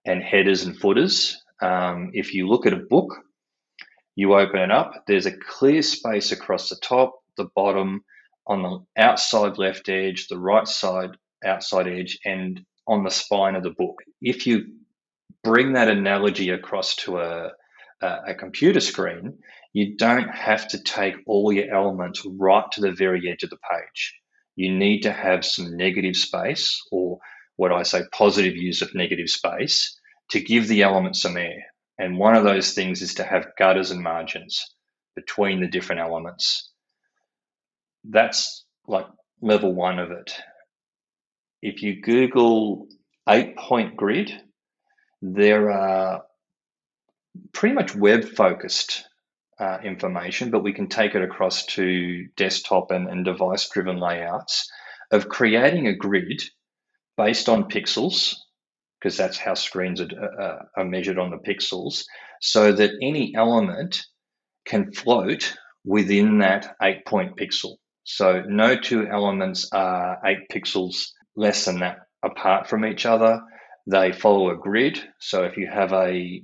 and headers and footers um, if you look at a book, you open it up, there's a clear space across the top, the bottom, on the outside left edge, the right side outside edge, and on the spine of the book. If you bring that analogy across to a, a, a computer screen, you don't have to take all your elements right to the very edge of the page. You need to have some negative space, or what I say, positive use of negative space, to give the elements some air. And one of those things is to have gutters and margins between the different elements. That's like level one of it. If you Google eight point grid, there are pretty much web focused uh, information, but we can take it across to desktop and, and device driven layouts of creating a grid based on pixels because that's how screens are, uh, are measured on the pixels, so that any element can float within that eight point pixel. So no two elements are eight pixels less than that apart from each other. They follow a grid. So if you have a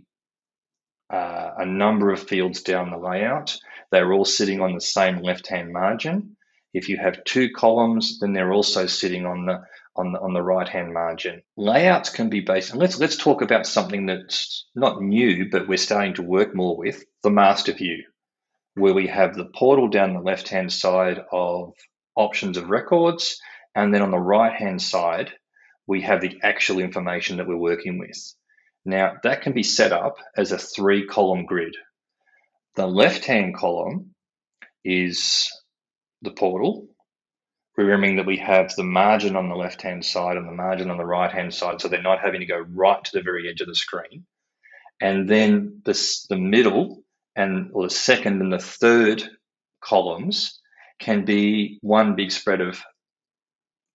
uh, a number of fields down the layout, they're all sitting on the same left hand margin. If you have two columns, then they're also sitting on the on the on the right hand margin. Layouts can be based. And let's let's talk about something that's not new, but we're starting to work more with the master view, where we have the portal down the left hand side of options of records, and then on the right hand side we have the actual information that we're working with. Now that can be set up as a three column grid. The left hand column is the portal, remembering that we have the margin on the left hand side and the margin on the right hand side, so they're not having to go right to the very edge of the screen. And then the, the middle and or the second and the third columns can be one big spread of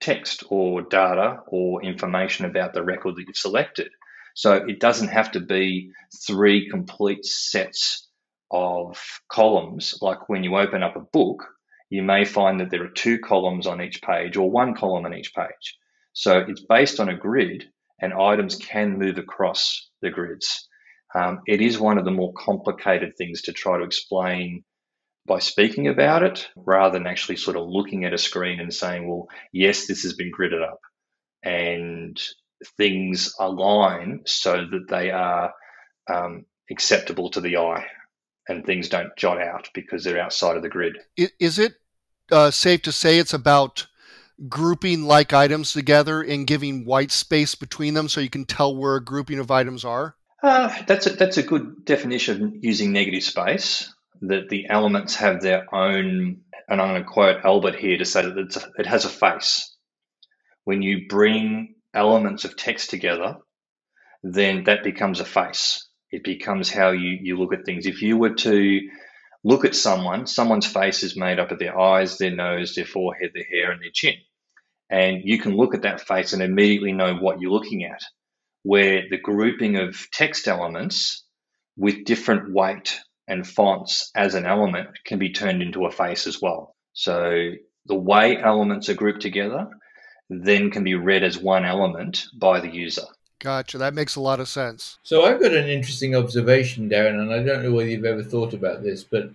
text or data or information about the record that you've selected. So it doesn't have to be three complete sets of columns like when you open up a book you may find that there are two columns on each page or one column on each page. So it's based on a grid and items can move across the grids. Um, it is one of the more complicated things to try to explain by speaking about it rather than actually sort of looking at a screen and saying, well, yes, this has been gridded up and things align so that they are um, acceptable to the eye and things don't jot out because they're outside of the grid. Is it uh, safe to say it's about grouping like items together and giving white space between them so you can tell where a grouping of items are? Uh, that's a, that's a good definition using negative space. That the elements have their own, and I'm going to quote Albert here to say that a, it has a face. When you bring elements of text together, then that becomes a face. It becomes how you, you look at things. If you were to look at someone, someone's face is made up of their eyes, their nose, their forehead, their hair, and their chin. And you can look at that face and immediately know what you're looking at. Where the grouping of text elements with different weight and fonts as an element can be turned into a face as well. So the way elements are grouped together then can be read as one element by the user. Gotcha. That makes a lot of sense. So I've got an interesting observation, Darren, and I don't know whether you've ever thought about this, but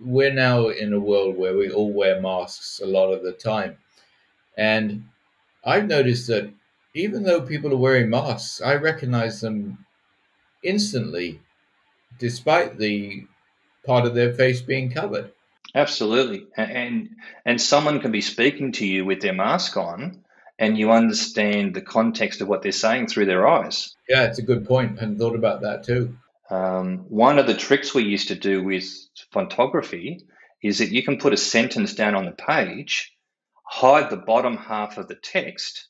we're now in a world where we all wear masks a lot of the time. And I've noticed that even though people are wearing masks, I recognize them instantly, despite the part of their face being covered. Absolutely. And and someone can be speaking to you with their mask on and you understand the context of what they're saying through their eyes. Yeah, it's a good point. I hadn't thought about that too. Um, one of the tricks we used to do with photography is that you can put a sentence down on the page, hide the bottom half of the text,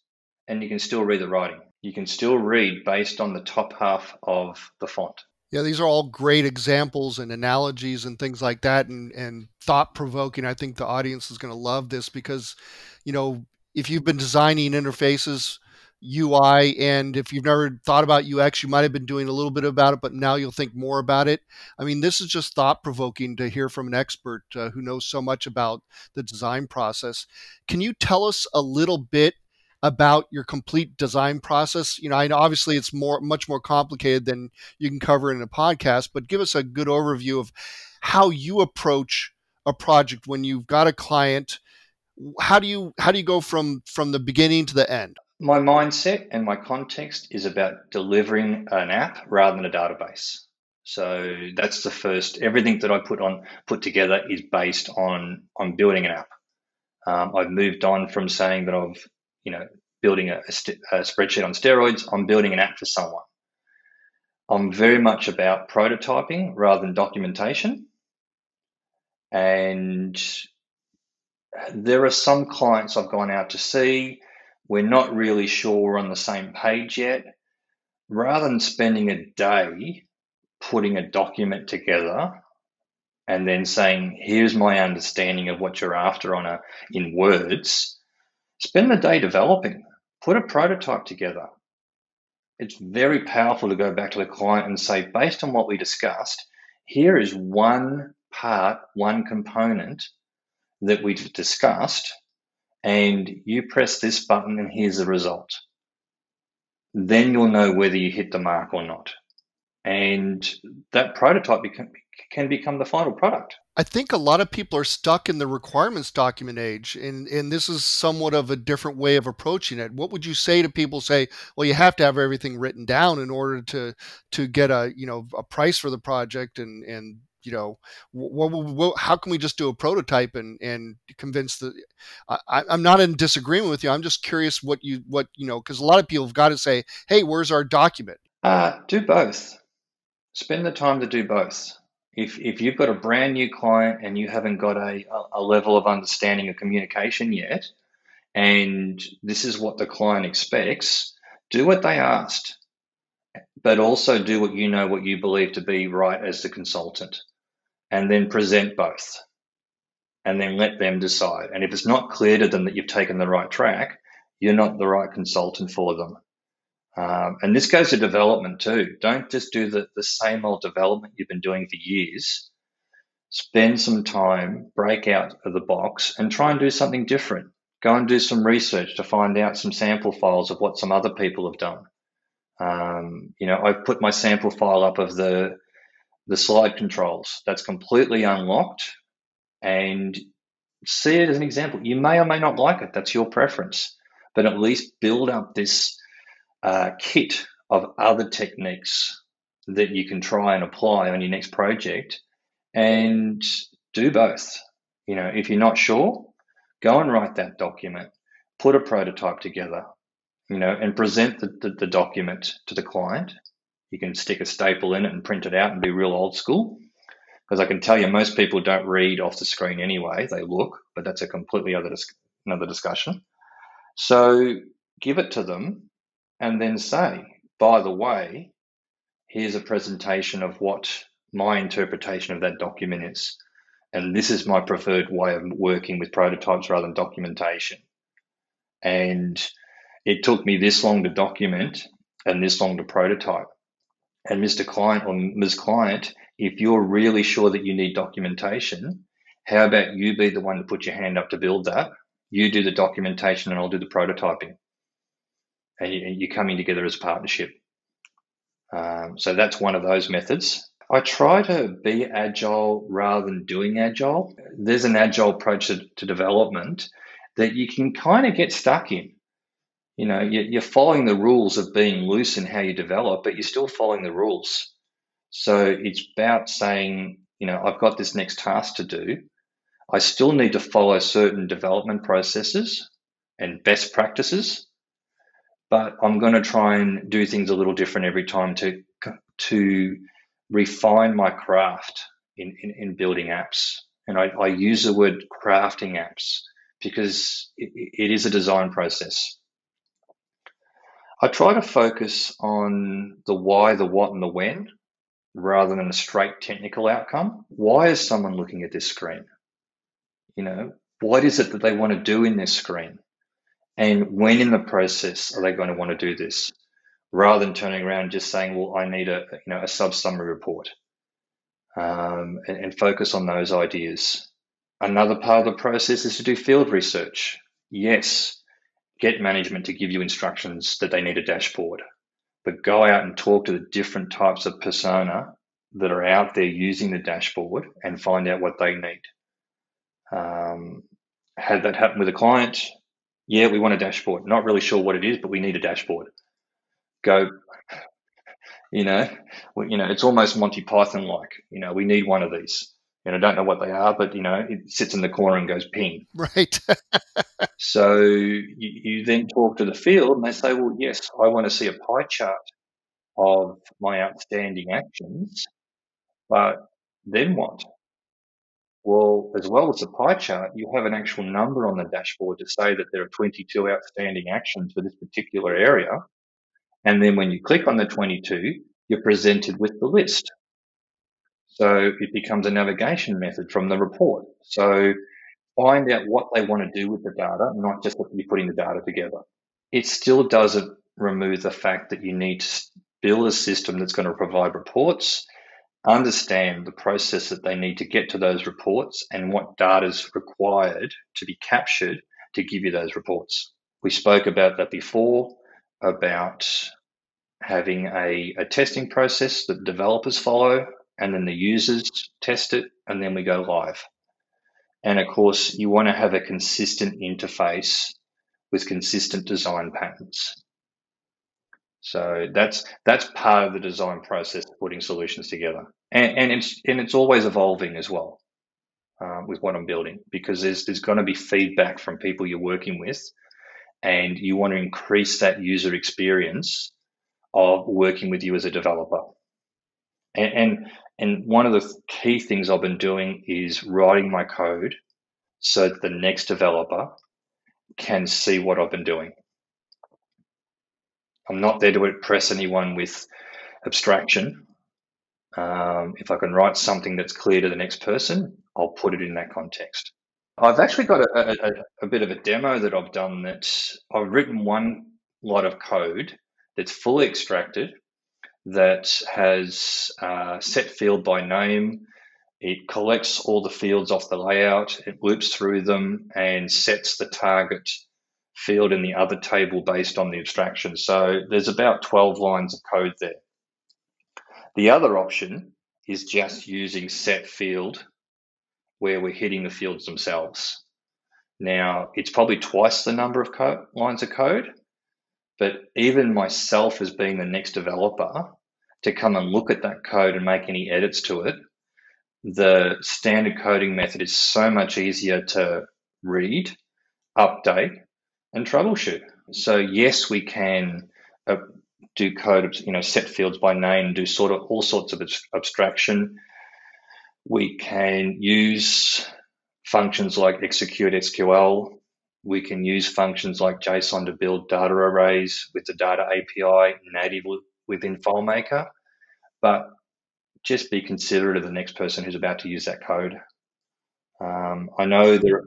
and you can still read the writing. You can still read based on the top half of the font. Yeah, these are all great examples and analogies and things like that, and, and thought provoking. I think the audience is going to love this because, you know, if you've been designing interfaces, UI, and if you've never thought about UX, you might have been doing a little bit about it, but now you'll think more about it. I mean, this is just thought provoking to hear from an expert uh, who knows so much about the design process. Can you tell us a little bit about your complete design process? You know, I know obviously it's more much more complicated than you can cover in a podcast, but give us a good overview of how you approach a project when you've got a client how do you how do you go from from the beginning to the end? My mindset and my context is about delivering an app rather than a database. So that's the first everything that i put on put together is based on on building an app. Um, i've moved on from saying that i've you know building a, a, st- a spreadsheet on steroids i'm building an app for someone. I'm very much about prototyping rather than documentation. And there are some clients I've gone out to see. We're not really sure we're on the same page yet. Rather than spending a day putting a document together and then saying, here's my understanding of what you're after on a in words, spend the day developing. Put a prototype together. It's very powerful to go back to the client and say, based on what we discussed, here is one part, one component that we've discussed, and you press this button, and here's the result. Then you'll know whether you hit the mark or not. And that prototype can can become the final product. I think a lot of people are stuck in the requirements document age, and, and this is somewhat of a different way of approaching it. What would you say to people? Say, well, you have to have everything written down in order to to get a you know a price for the project, and and you know, what, what, how can we just do a prototype and and convince the? I, I'm not in disagreement with you. I'm just curious what you what you know because a lot of people have got to say, hey, where's our document? Uh, do both. Spend the time to do both if if you've got a brand new client and you haven't got a, a level of understanding of communication yet, and this is what the client expects, do what they asked, but also do what you know what you believe to be right as the consultant, and then present both, and then let them decide. And if it's not clear to them that you've taken the right track, you're not the right consultant for them. Um, and this goes to development too. Don't just do the, the same old development you've been doing for years. Spend some time, break out of the box, and try and do something different. Go and do some research to find out some sample files of what some other people have done. Um, you know, I've put my sample file up of the the slide controls. That's completely unlocked, and see it as an example. You may or may not like it. That's your preference, but at least build up this uh, kit of other techniques that you can try and apply on your next project and do both. You know, if you're not sure, go and write that document, put a prototype together, you know, and present the, the, the document to the client. You can stick a staple in it and print it out and be real old school. Because I can tell you, most people don't read off the screen anyway. They look, but that's a completely other dis- another discussion. So give it to them and then say, by the way, here's a presentation of what my interpretation of that document is. And this is my preferred way of working with prototypes rather than documentation. And it took me this long to document and this long to prototype. And Mr. Client or Ms. Client, if you're really sure that you need documentation, how about you be the one to put your hand up to build that? You do the documentation and I'll do the prototyping and you're coming together as a partnership. Um, so that's one of those methods. I try to be agile rather than doing agile. There's an agile approach to, to development that you can kind of get stuck in. You know, you're following the rules of being loose in how you develop, but you're still following the rules. So it's about saying, you know, I've got this next task to do. I still need to follow certain development processes and best practices but I'm going to try and do things a little different every time to to refine my craft in, in, in building apps. And I, I, use the word crafting apps because it, it is a design process. I try to focus on the why, the what, and the when rather than a straight technical outcome. Why is someone looking at this screen? You know, what is it that they want to do in this screen? And when in the process are they going to want to do this? Rather than turning around and just saying, well, I need a, you know, a sub summary report um, and, and focus on those ideas. Another part of the process is to do field research. Yes, get management to give you instructions that they need a dashboard, but go out and talk to the different types of persona that are out there using the dashboard and find out what they need. Um, had that happen with a client, yeah, we want a dashboard. Not really sure what it is, but we need a dashboard. Go, you know, you know, it's almost Monty Python like. You know, we need one of these. And I don't know what they are, but you know, it sits in the corner and goes ping. Right. so you, you then talk to the field, and they say, "Well, yes, I want to see a pie chart of my outstanding actions, but then what? Well, as well as the pie chart, you have an actual number on the dashboard to say that there are 22 outstanding actions for this particular area. And then when you click on the 22, you're presented with the list. So it becomes a navigation method from the report. So find out what they want to do with the data, not just that you're putting the data together. It still doesn't remove the fact that you need to build a system that's going to provide reports understand the process that they need to get to those reports and what data is required to be captured to give you those reports. We spoke about that before about having a, a testing process that developers follow and then the users test it, and then we go live. And of course, you want to have a consistent interface with consistent design patterns. So that's that's part of the design process, putting solutions together, and, and it's and it's always evolving as well uh, with what I'm building because there's there's going to be feedback from people you're working with, and you want to increase that user experience of working with you as a developer. And, and and one of the key things I've been doing is writing my code so that the next developer can see what I've been doing. I'm not there to impress anyone with abstraction. Um, if I can write something that's clear to the next person, I'll put it in that context. I've actually got a, a, a bit of a demo that I've done that I've written one lot of code that's fully extracted that has uh, set field by name. It collects all the fields off the layout, it loops through them and sets the target field in the other table based on the abstraction. So there's about 12 lines of code there. The other option is just using set field where we're hitting the fields themselves. Now, it's probably twice the number of co- lines of code, but even myself as being the next developer to come and look at that code and make any edits to it, the standard coding method is so much easier to read, update, and troubleshoot. So yes, we can uh, do code, you know, set fields by name, do sort of all sorts of abstraction. We can use functions like execute SQL. We can use functions like JSON to build data arrays with the data API native within FileMaker. But just be considerate of the next person who's about to use that code. Um, I know there.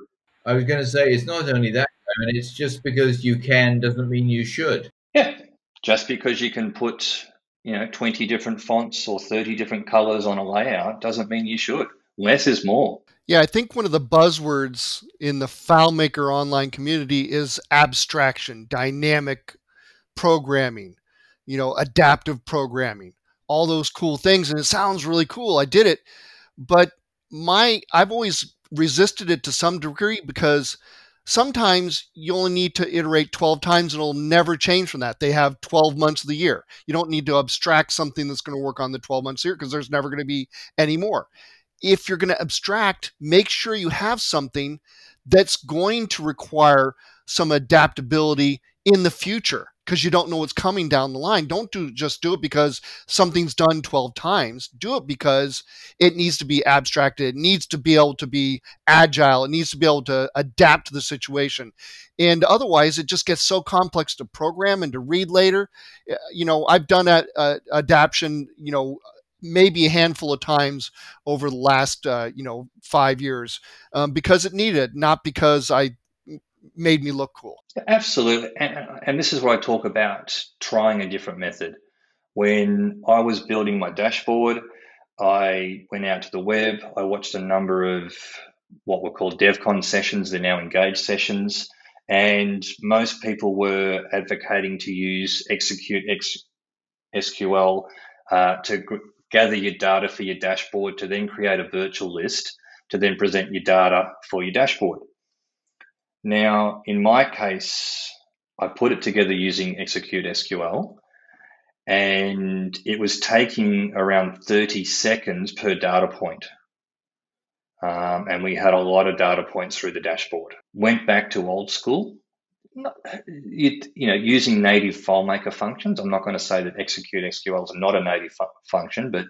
I was going to say it's not only that and it's just because you can doesn't mean you should. Yeah, just because you can put you know 20 different fonts or 30 different colors on a layout doesn't mean you should. Less is more. Yeah, I think one of the buzzwords in the FileMaker online community is abstraction, dynamic programming, you know, adaptive programming, all those cool things. And it sounds really cool. I did it. But my I've always resisted it to some degree because sometimes you only need to iterate 12 times and it'll never change from that. They have 12 months of the year. You don't need to abstract something that's going to work on the 12 months here because there's never going to be any more. If you're going to abstract, make sure you have something that's going to require some adaptability in the future because you don't know what's coming down the line. Don't do just do it because something's done 12 times. Do it because it needs to be abstracted. It needs to be able to be agile. It needs to be able to adapt to the situation. And otherwise, it just gets so complex to program and to read later. Uh, you know, I've done a, a adaptation, you know, maybe a handful of times over the last uh, you know five years um, because it needed not because i made me look cool. Absolutely. And, and this is where I talk about trying a different method. When I was building my dashboard, I went out to the web. I watched a number of what were called DevCon sessions. They're now Engage sessions. And most people were advocating to use execute X, SQL uh, to gather your data for your dashboard, to then create a virtual list, to then present your data for your dashboard. Now, in my case, I put it together using Execute SQL, and it was taking around 30 seconds per data point. Um, and we had a lot of data points through the dashboard. Went back to old school, you, you know, using native FileMaker functions. I'm not going to say that Execute SQL is not a native fu- function, but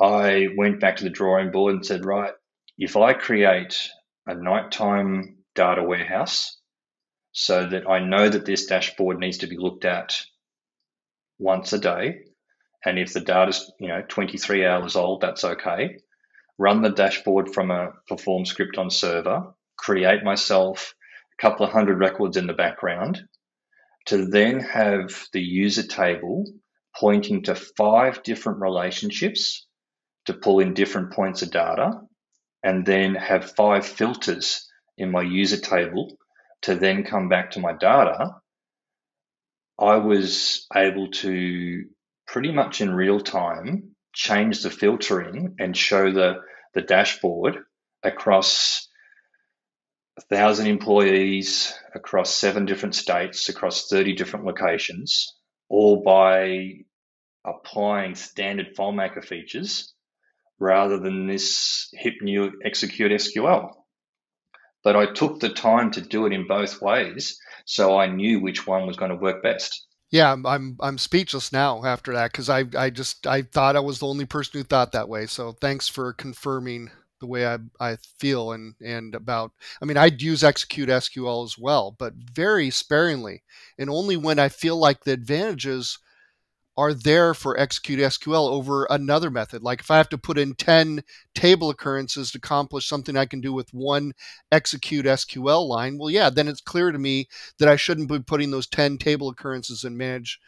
I went back to the drawing board and said, right, if I create a nighttime data warehouse so that I know that this dashboard needs to be looked at once a day. And if the data's, you know, 23 hours old, that's okay. Run the dashboard from a perform script on server, create myself couple of hundred records in the background to then have the user table pointing to five different relationships to pull in different points of data and then have five filters in my user table to then come back to my data, I was able to pretty much in real time change the filtering and show the, the dashboard across a thousand employees across seven different states, across 30 different locations, all by applying standard FileMaker features rather than this hip new execute SQL. But I took the time to do it in both ways so I knew which one was going to work best. Yeah, I'm I'm, I'm speechless now after that because I I just I thought I was the only person who thought that way. So thanks for confirming the way I, I feel and and about I mean I'd use execute SQL as well, but very sparingly and only when I feel like the advantages are there for execute SQL over another method. Like if I have to put in 10 table occurrences to accomplish something I can do with one execute SQL line, well, yeah, then it's clear to me that I shouldn't be putting those 10 table occurrences in manage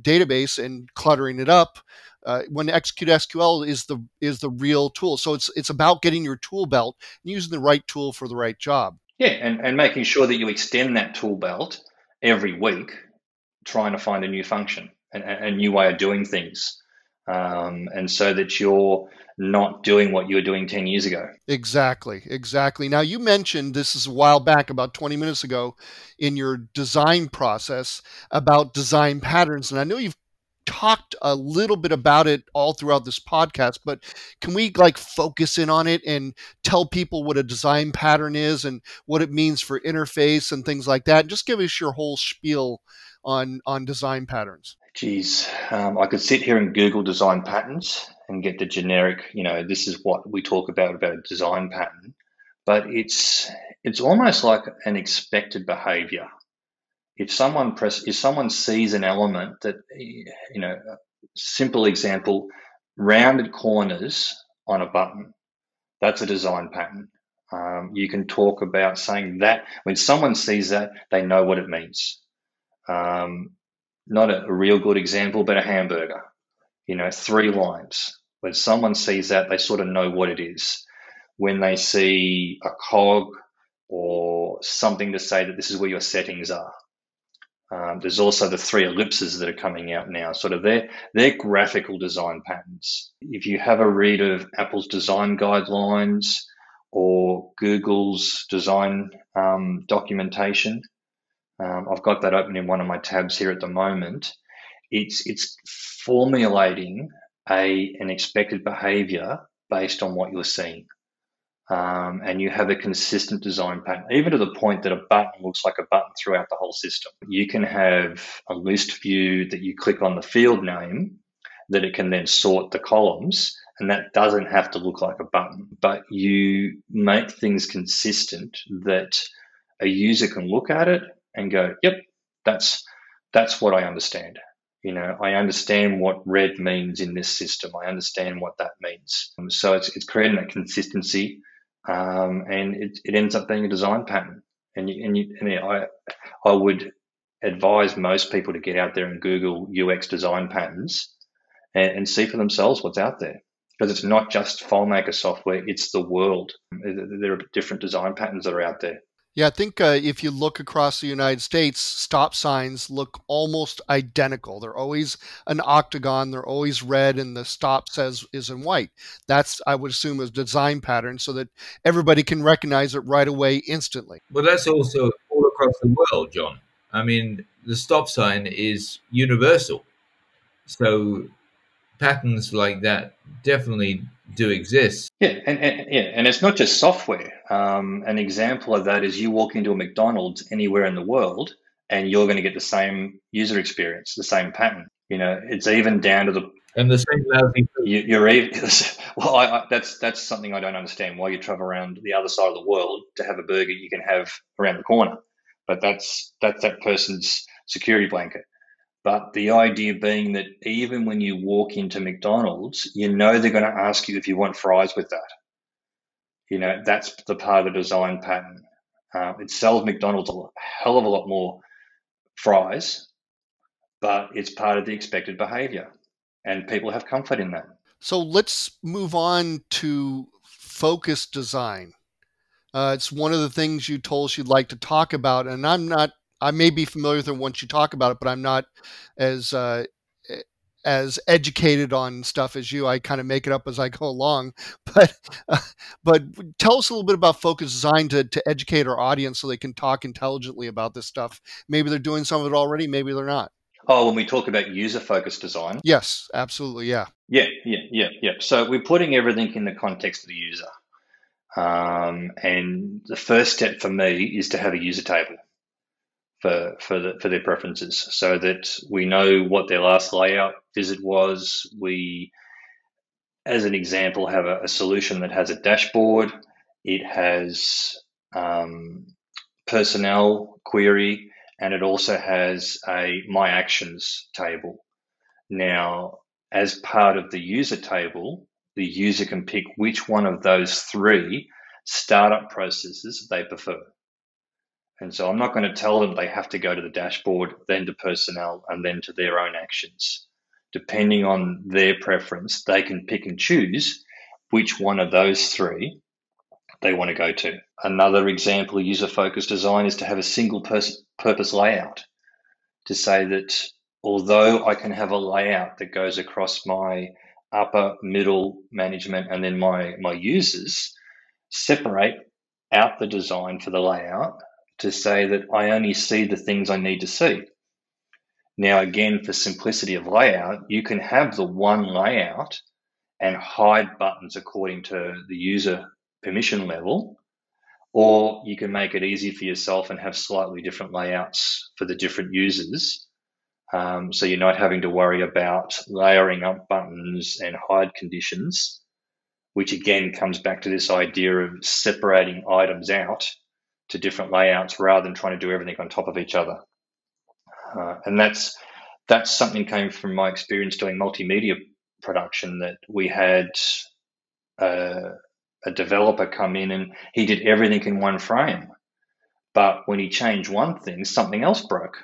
database and cluttering it up. Uh, when execute SQL is the is the real tool, so it's it's about getting your tool belt and using the right tool for the right job. Yeah, and, and making sure that you extend that tool belt every week, trying to find a new function a, a new way of doing things. Um, and so that you're not doing what you were doing 10 years ago. Exactly, exactly. Now, you mentioned this is a while back, about 20 minutes ago, in your design process about design patterns. And I know you've talked a little bit about it all throughout this podcast, but can we like focus in on it and tell people what a design pattern is and what it means for interface and things like that? Just give us your whole spiel on on design patterns. Geez, um, I could sit here and Google design patterns and get the generic, you know, this is what we talk about about a design pattern, but it's it's almost like an expected behavior. If someone press, if someone sees an element that, you know, simple example, rounded corners on a button, that's a design pattern. Um, you can talk about saying that when someone sees that, they know what it means. Um, not a, real good example, but a hamburger. You know, three lines. When someone sees that, they sort of know what it is. When they see a cog or something to say that this is where your settings are. Um, there's also the three ellipses that are coming out now. Sort of their their graphical design patterns. If you have a read of Apple's design guidelines or Google's design um, documentation, um, I've got that open in one of my tabs here at the moment. It's it's formulating a an expected behavior based on what you're seeing. Um, and you have a consistent design pattern, even to the point that a button looks like a button throughout the whole system. You can have a list view that you click on the field name, that it can then sort the columns, and that doesn't have to look like a button. But you make things consistent that a user can look at it and go, yep, that's that's what I understand. You know, I understand what red means in this system. I understand what that means. Um, so it's, it's creating that consistency, um, and it, it ends up being a design pattern. And you, and, you, and I I would advise most people to get out there and Google UX design patterns and, and see for themselves what's out there because it's not just FileMaker software; it's the world. There are different design patterns that are out there. Yeah, I think uh, if you look across the United States, stop signs look almost identical. They're always an octagon, they're always red, and the stop says is in white. That's, I would assume, a design pattern so that everybody can recognize it right away instantly. But that's also all across the world, John. I mean, the stop sign is universal. So patterns like that definitely do exist. Yeah, and, and yeah, and it's not just software. Um, an example of that is you walk into a McDonald's anywhere in the world, and you're going to get the same user experience, the same pattern. You know, it's even down to the and the same lousy. You, are even well. I, I, that's that's something I don't understand. Why you travel around the other side of the world to have a burger you can have around the corner, but that's that's that person's security blanket. But the idea being that even when you walk into McDonald's, you know they're going to ask you if you want fries with that. You know, that's the part of the design pattern. Uh, it sells McDonald's a hell of a lot more fries, but it's part of the expected behavior. And people have comfort in that. So let's move on to focus design. Uh, it's one of the things you told us you'd like to talk about, and I'm not I may be familiar with it once you talk about it, but I'm not as uh, as educated on stuff as you. I kind of make it up as I go along. But uh, but tell us a little bit about focus design to to educate our audience so they can talk intelligently about this stuff. Maybe they're doing some of it already. Maybe they're not. Oh, when we talk about user focused design. Yes, absolutely. Yeah. Yeah, yeah, yeah, yeah. So we're putting everything in the context of the user. Um, and the first step for me is to have a user table for for the, for their preferences, so that we know what their last layout visit was. We, as an example, have a, a solution that has a dashboard. It has um, personnel query, and it also has a my actions table. Now, as part of the user table, the user can pick which one of those three startup processes they prefer. And so I'm not going to tell them they have to go to the dashboard, then to personnel, and then to their own actions. Depending on their preference, they can pick and choose which one of those three they want to go to. Another example of user focused design is to have a single pers- purpose layout to say that although I can have a layout that goes across my upper, middle management, and then my, my users, separate out the design for the layout to say that I only see the things I need to see. Now, again, for simplicity of layout, you can have the one layout and hide buttons according to the user permission level, or you can make it easy for yourself and have slightly different layouts for the different users um, so you're not having to worry about layering up buttons and hide conditions, which again comes back to this idea of separating items out to different layouts rather than trying to do everything on top of each other. Uh, and that's that's something came from my experience doing multimedia production that we had uh, a developer come in and he did everything in one frame. But when he changed one thing, something else broke.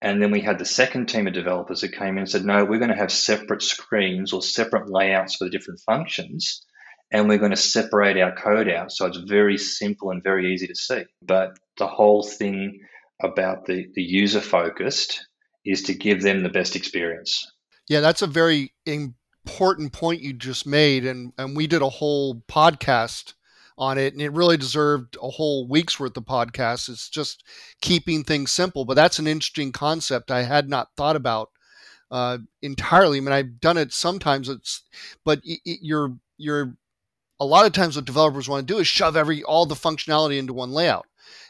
And then we had the second team of developers that came in and said, no, we're going to have separate screens or separate layouts for the different functions. And we're going to separate our code out. So it's very simple and very easy to see. But the whole thing about the, the user focused is to give them the best experience. Yeah, that's a very important point you just made. And, and we did a whole podcast on it, and it really deserved a whole week's worth of podcasts. It's just keeping things simple, but that's an interesting concept I had not thought about uh, entirely. I mean, I've done it sometimes. It's but you're you're a lot of times what developers want to do is shove every all the functionality into one layout.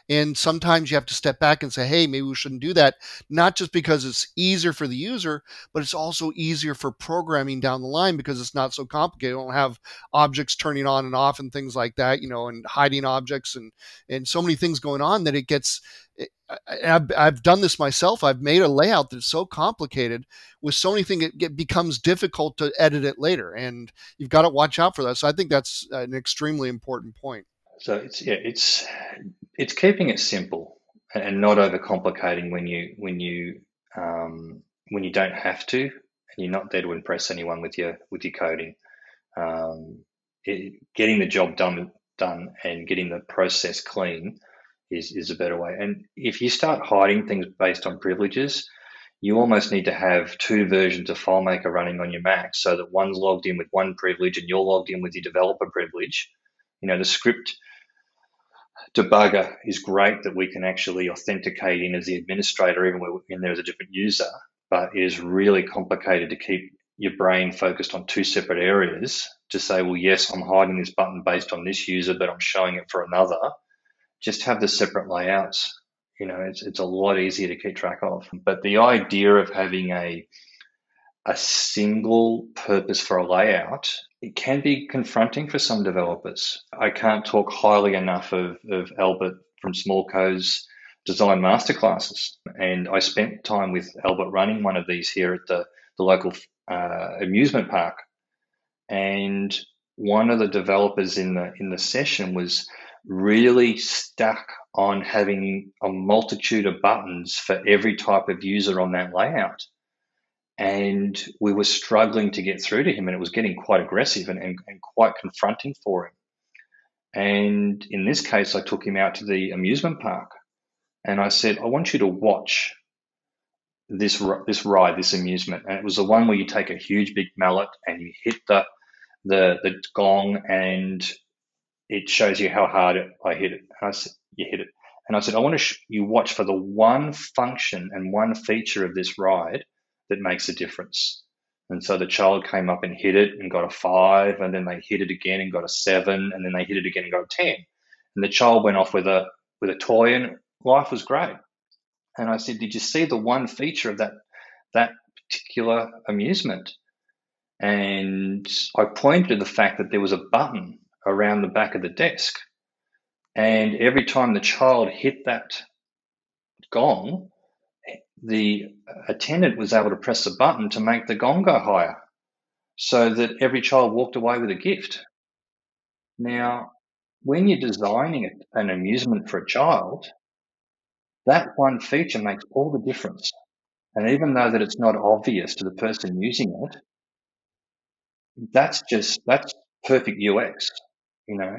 And sometimes you have to step back and say, hey, maybe we shouldn't do that. Not just because it's easier for the user, but it's also easier for programming down the line because it's not so complicated. You don't have objects turning on and off and things like that, you know, and hiding objects and, and so many things going on that it gets, eh, I've, I've done this myself. I've made a layout that's so complicated with so many things, it get, becomes difficult to edit it later. And you've got to watch out for that. So I think that's an extremely important point. So it's yeah, it's it's keeping it simple and not overcomplicating when you when you um, when you don't have to, and you're not there to impress anyone with your with your coding. Um, it, getting the job done done and getting the process clean is is a better way. And if you start hiding things based on privileges, you almost need to have two versions of FileMaker running on your Mac so that one's logged in with one privilege and you're logged in with your developer privilege. You know, the script debugger is great that we can actually authenticate in as the administrator, even when there is a different user, but it is really complicated to keep your brain focused on two separate areas to say, well, yes, I'm hiding this button based on this user, but I'm showing it for another. Just have the separate layouts. You know, it's, it's a lot easier to keep track of. But the idea of having a a single purpose for a layout, it can be confronting for some developers. I can't talk highly enough of, of Albert from Smallco's design masterclasses. And I spent time with Albert running one of these here at the, the local uh, amusement park. And one of the developers in the in the session was really stuck on having a multitude of buttons for every type of user on that layout and we were struggling to get through to him, and it was getting quite aggressive and, and, and, quite confronting for him. And in this case, I took him out to the amusement park and I said, I want you to watch this this ride, this amusement, and it was the one where you take a huge big mallet and you hit the the the gong, and it shows you how hard I hit it. And I said, you hit it, and I said, I want to sh- you watch for the one function and one feature of this ride that makes a difference. And so the child came up and hit it and got a five, and then they hit it again and got a seven, and then they hit it again and got a ten. And the child went off with a with a toy, and life was great. And I said, Did you see the one feature of that that particular amusement? And I pointed to the fact that there was a button around the back of the desk. And every time the child hit that gong, the attendant was able to press a button to make the gong go higher so that every child walked away with a gift. Now, when you're designing an amusement for a child, that one feature makes all the difference. And even though that it's not obvious to the person using it, that's just that's perfect UX, you know.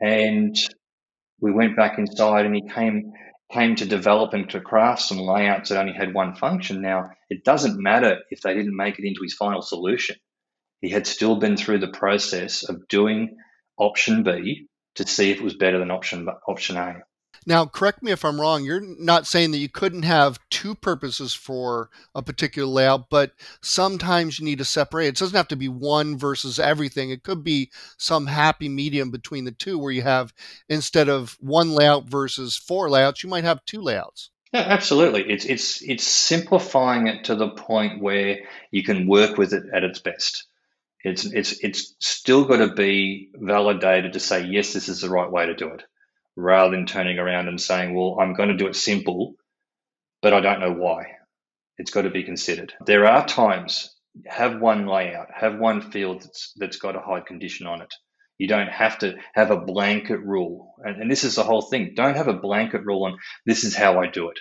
And we went back inside and he came came to develop and to craft some layouts that only had one function. Now, it doesn't matter if they didn't make it into his final solution. He had still been through the process of doing option B to see if it was better than option option A. Now, correct me if I'm wrong. You're not saying that you couldn't have two purposes for a particular layout, but sometimes you need to separate. It doesn't have to be one versus everything. It could be some happy medium between the two where you have, instead of one layout versus four layouts, you might have two layouts. Yeah, absolutely. It's it's it's simplifying it to the point where you can work with it at its best. It's it's it's still got to be validated to say yes, this is the right way to do it rather than turning around and saying, well, I'm going to do it simple, but I don't know why. It's got to be considered. There are times, have one layout, have one field that's, that's got a hide condition on it. You don't have to have a blanket rule. And, and this is the whole thing. Don't have a blanket rule on this is how I do it.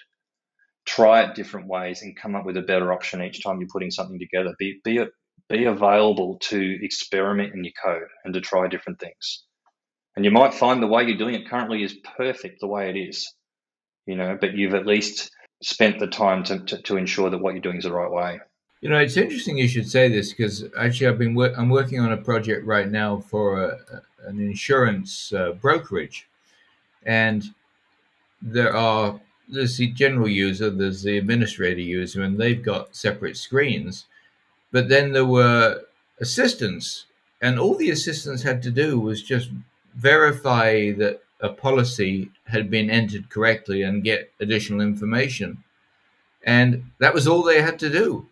Try it different ways and come up with a better option each time you're putting something together. Be, be, be available to experiment in your code and to try different things. And you might find the way you're doing it currently is perfect the way it is, you know, but you've at least spent the time to, to, to ensure that what you're doing is the right way. You know, it's interesting you should say this because actually I've been wor- I'm working on a project right now for a, an insurance uh, brokerage, and there are there's the general user, there's the administrator user, and they've got separate screens. But then there were assistants, and all the assistants had to do was just verify that a policy had been entered correctly and get additional information. And that was all they had to do.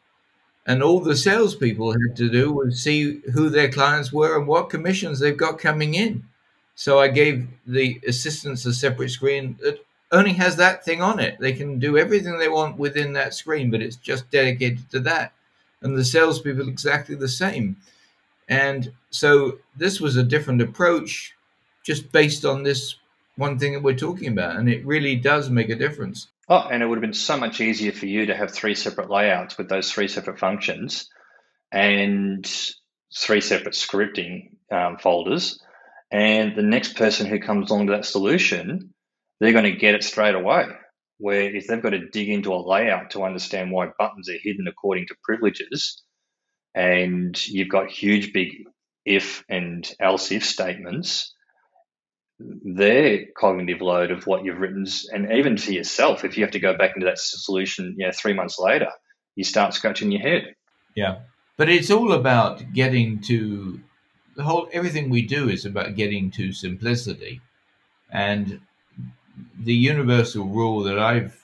And all the salespeople had to do was see who their clients were and what commissions they've got coming in. So I gave the assistants a separate screen that only has that thing on it. They can do everything they want within that screen, but it's just dedicated to that. And the salespeople exactly the same. And so this was a different approach just based on this one thing that we're talking about. And it really does make a difference. Oh, and it would have been so much easier for you to have three separate layouts with those three separate functions and three separate scripting um, folders. And the next person who comes along to that solution, they're going to get it straight away. Where if they've got to dig into a layout to understand why buttons are hidden according to privileges, and you've got huge big if and else if statements, their cognitive load of what you've written, and even to yourself, if you have to go back into that solution, you know, three months later, you start scratching your head. Yeah, but it's all about getting to the whole. Everything we do is about getting to simplicity, and the universal rule that I've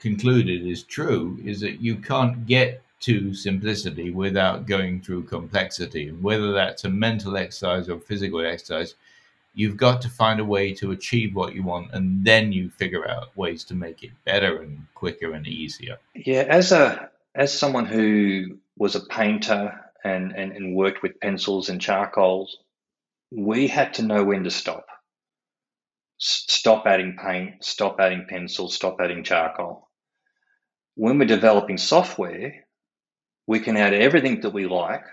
concluded is true is that you can't get to simplicity without going through complexity, and whether that's a mental exercise or physical exercise you've got to find a way to achieve what you want and then you figure out ways to make it better and quicker and easier. Yeah as a as someone who was a painter and and, and worked with pencils and charcoals we had to know when to stop. Stop adding paint stop adding pencil stop adding charcoal. When we're developing software we can add everything that we like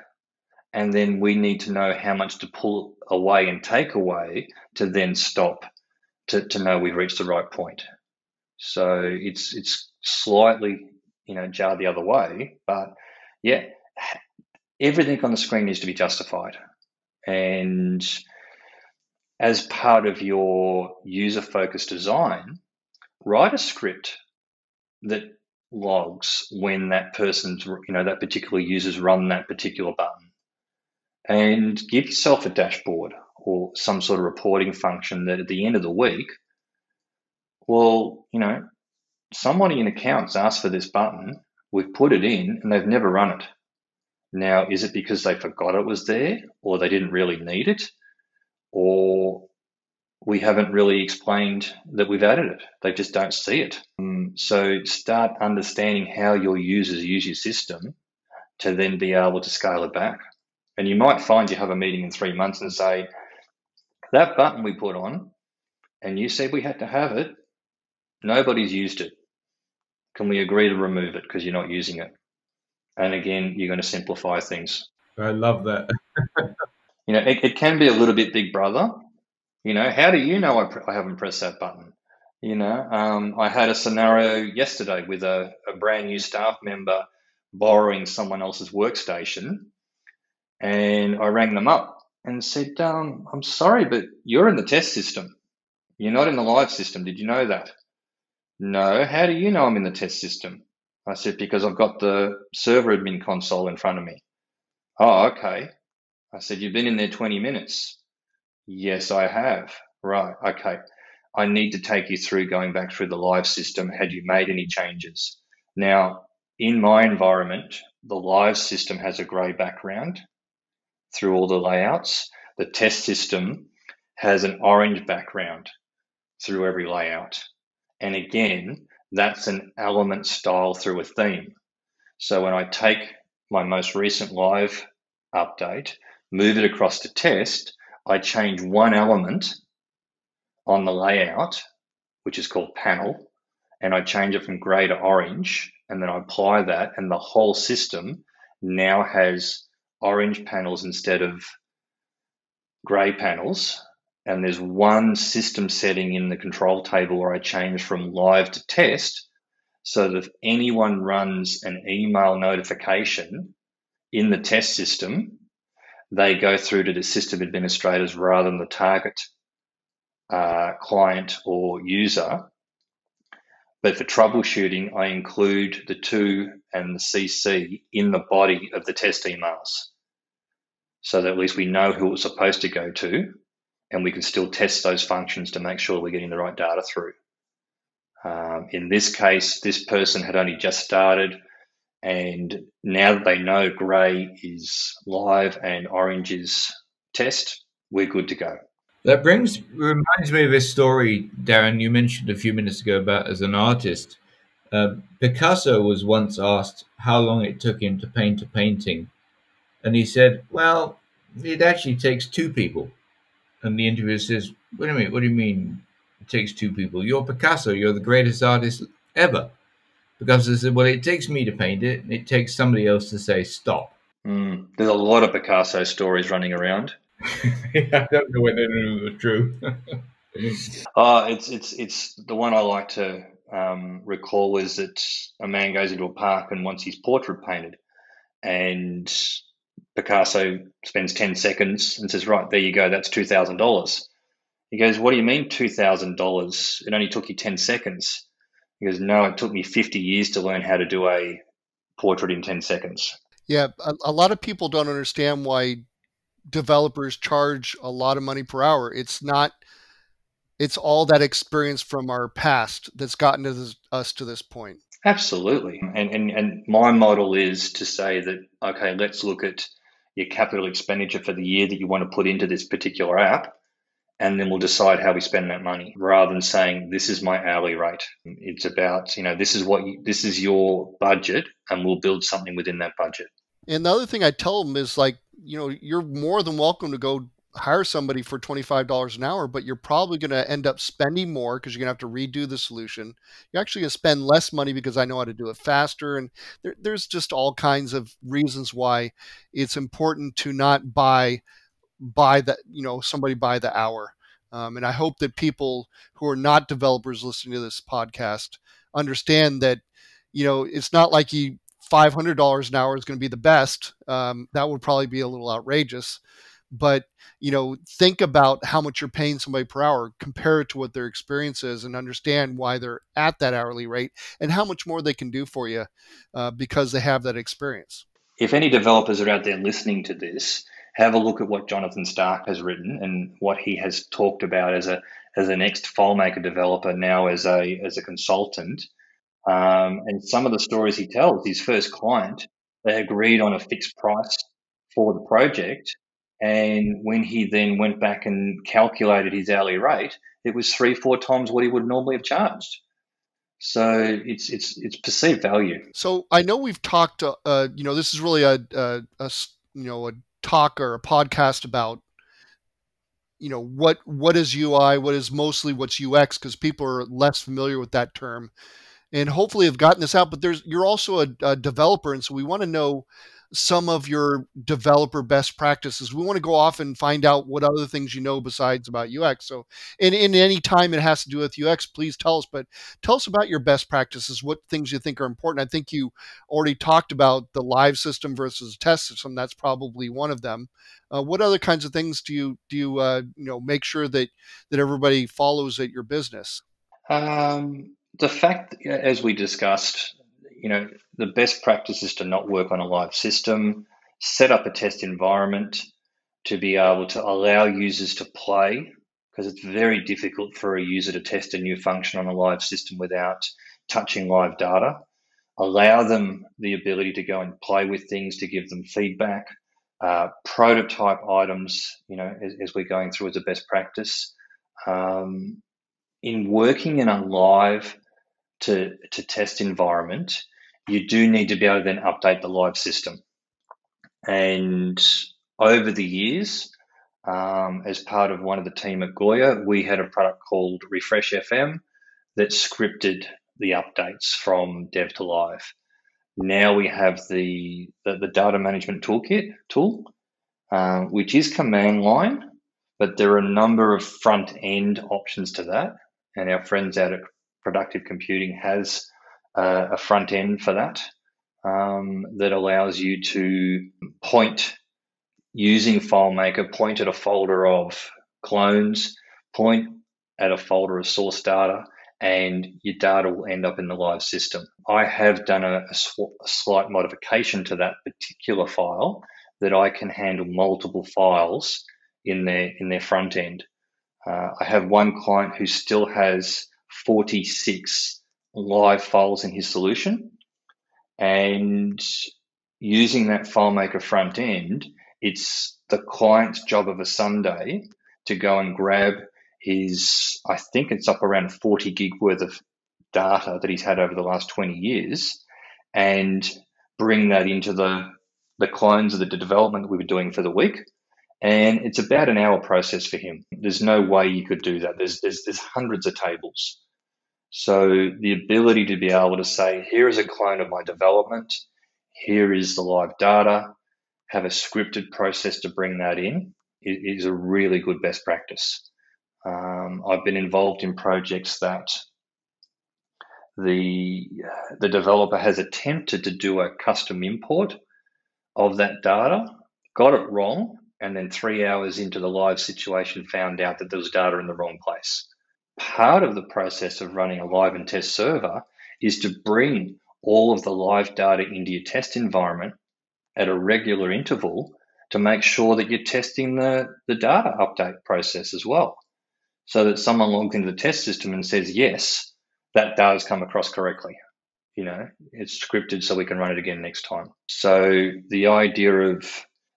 and then we need to know how much to pull away and take away to then stop to, to know we've reached the right point. So it's it's slightly you know jarred the other way, but yeah, everything on the screen needs to be justified, and as part of your user focused design, write a script that logs when that person's you know that particular user's run that particular button and give yourself a dashboard or some sort of reporting function that at the end of the week well you know somebody in accounts asked for this button we've put it in and they've never run it now is it because they forgot it was there or they didn't really need it or we haven't really explained that we've added it. They just don't see it. Um, so start understanding how your users use your system to then be able to scale it back. And you might find you have a meeting in three months and say, that button we put on, and you said we had to have it, nobody's used it. Can we agree to remove it because you're not using it? And again, you're going to simplify things. I love that. you know, it, it can be a little bit big brother, you know, how do you know I, pr- I haven't pressed that button? You know, um, I had a scenario yesterday with a, a brand new staff member borrowing someone else's workstation, and I rang them up and said, um, "I'm sorry, but you're in the test system. You're not in the live system. Did you know that?" No. How do you know I'm in the test system? I said, because I've got the server admin console in front of me. Oh, okay. I said, you've been in there 20 minutes. Yes, I have. Right. Okay. I need to take you through going back through the live system. Had you made any changes? Now, in my environment, the live system has a grey background through all the layouts. The test system has an orange background through every layout. And again, that's an element style through a theme. So when I take my most recent live update, move it across to test, I change one element on the layout, which is called panel, and I change it from grey to orange, and then I apply that, and the whole system now has orange panels instead of grey panels. And there's one system setting in the control table where I change from live to test so that if anyone runs an email notification in the test system, they go through to the system administrators rather than the target uh, client or user. But for troubleshooting, I include the to and the CC in the body of the test emails so that at least we know who it's supposed to go to and we can still test those functions to make sure we're getting the right data through. Um, in this case, this person had only just started and now that they know grey is live and orange is test, we're good to go. That brings reminds me of this story, Darren. You mentioned a few minutes ago about as an artist. Uh, Picasso was once asked how long it took him to paint a painting, and he said, "Well, it actually takes two people." And the interviewer says, "Wait a minute, what do you mean it takes two people? You're Picasso. You're the greatest artist ever." because I said, well, it takes me to paint it, and it takes somebody else to say stop. Mm, there's a lot of Picasso stories running around. I don't know whether they're true. uh, it's it's it's the one I like to um, recall is that a man goes into a park and wants his portrait painted, and Picasso spends ten seconds and says, "Right, there you go. That's two thousand dollars." He goes, "What do you mean two thousand dollars? It only took you ten seconds." He goes, No, it took me 50 years to learn how to do a portrait in 10 seconds. Yeah, a, a lot of people don't understand why developers charge a lot of money per hour. It's not, it's all that experience from our past that's gotten to this, us to this point. Absolutely. And, and, and my model is to say that, okay, let's look at your capital expenditure for the year that you want to put into this particular app and then we'll decide how we spend that money rather than saying this is my hourly rate. It's about you know this is what you, this is your budget and we'll build something within that budget. And the other thing i tell them is like you know you're more than welcome to go hire somebody for $25 an hour but you're probably going to end up spending more because you're going to have to redo the solution you're actually going to spend less money because i know how to do it faster and there, there's just all kinds of reasons why it's important to not buy by the you know somebody by the hour Um, and I hope that people who are not developers listening to this podcast understand that, you know, it's not like you $500 an hour is going to be the best. Um, that would probably be a little outrageous. But, you know, think about how much you're paying somebody per hour, compare it to what their experience is, and understand why they're at that hourly rate and how much more they can do for you uh, because they have that experience. If any developers are out there listening to this, have a look at what Jonathan Stark has written and what he has talked about as a as an ex FileMaker developer now as a as a consultant um, and some of the stories he tells, his first client, they agreed on a fixed price for the project. And when he then went back and calculated his hourly rate, it was three, four times what he would normally have charged. So it's it's it's perceived value. So I know we've talked. Uh, uh you know, this is really a, a, a you know a talk or a podcast about you know what what is UI, what is mostly what's UX because people are less familiar with that term and hopefully have gotten this out. But there's you're also a, a developer, and so we want to know some of your developer best practices. We want to go off and find out what other things you know besides about UX. So, in, in any time it has to do with UX, please tell us. But tell us about your best practices. What things you think are important? I think you already talked about the live system versus the test system. That's probably one of them. Uh, what other kinds of things do you do you uh, you know make sure that that everybody follows at your business? Um, the fact, as we discussed, you know, the best practice is to not work on a live system, set up a test environment to be able to allow users to play, because it's very difficult for a user to test a new function on a live system without touching live data. Allow them the ability to go and play with things to give them feedback. Uh, prototype items, you know, as, as, we're going through as a best practice. Um, in working in a live to, to test environment, you do need to be able to then update the live system. And over the years, um, as part of one of the team at Goya, we had a product called Refresh FM that scripted the updates from dev to live. Now we have the, the, the data management toolkit tool, uh, which is command line, but there are a number of front end options to that. And our friends out at productive computing has uh, a front end for that um, that allows you to point using FileMaker, point at a folder of clones, point at a folder of source data, and your data will end up in the live system. I have done a, a, sw- a slight modification to that particular file that I can handle multiple files in their in their front end. Uh, I have one client who still has 46 live files in his solution. And using that FileMaker front end, it's the client's job of a Sunday to go and grab his, I think it's up around 40 gig worth of data that he's had over the last 20 years and bring that into the, the clones of the development that we were doing for the week. And it's about an hour process for him. There's no way you could do that. There's, there's, there's hundreds of tables. So the ability to be able to say, here is a clone of my development, here is the live data, have a scripted process to bring that in is a really good best practice. Um, I've been involved in projects that the the developer has attempted to do a custom import of that data, got it wrong, and then three hours into the live situation found out that there was data in the wrong place part of the process of running a live and test server is to bring all of the live data into your test environment at a regular interval to make sure that you're testing the, the data update process as well. So that someone logs into the test system and says, yes, that data's come across correctly. You know, it's scripted so we can run it again next time. So the idea of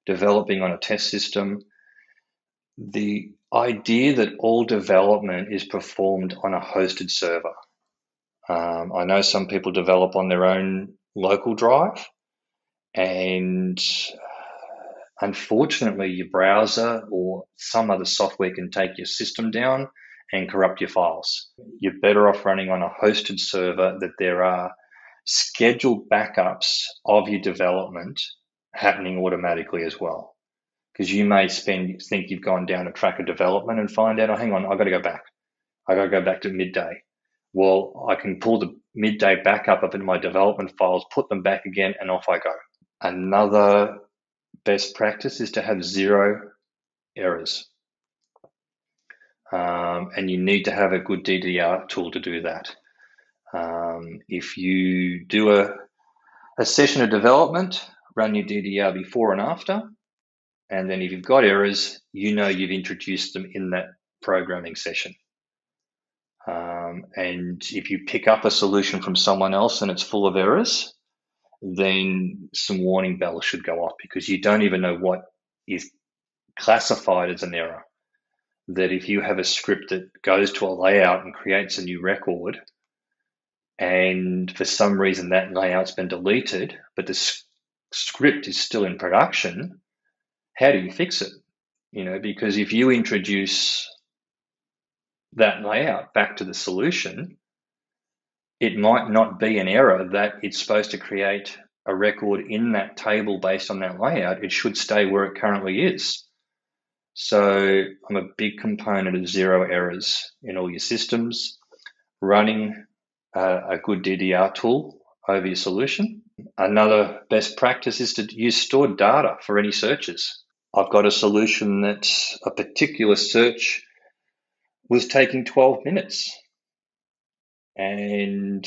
developing on a test system, the idea that all development is performed on a hosted server. Um, I know some people develop on their own local drive, and unfortunately, your browser or some other software can take your system down and corrupt your files. You're better off running on a hosted server that there are scheduled backups of your development happening automatically as well because you may spend think you've gone down a track of development and find out, oh, hang on, I've got to go back. I got to go back to midday. Well, I can pull the midday back up up in my development files, put them back again, and off I go. Another best practice is to have zero errors. Um, and you need to have a good DDR tool to do that. Um, if you do a, a session of development, run your DDR before and after, and then if you've got errors, you know you've introduced them in that programming session. Um, and if you pick up a solution from someone else and it's full of errors, then some warning bells should go off because you don't even know what is classified as an error. That if you have a script that goes to a layout and creates a new record, and for some reason that layout's been deleted, but the script is still in production, how do you fix it? You know, because if you introduce that layout back to the solution, it might not be an error that it's supposed to create a record in that table based on that layout. It should stay where it currently is. So I'm a big component of zero errors in all your systems, running a good DDR tool over your solution. Another best practice is to use stored data for any searches. I've got a solution that a particular search was taking 12 minutes. And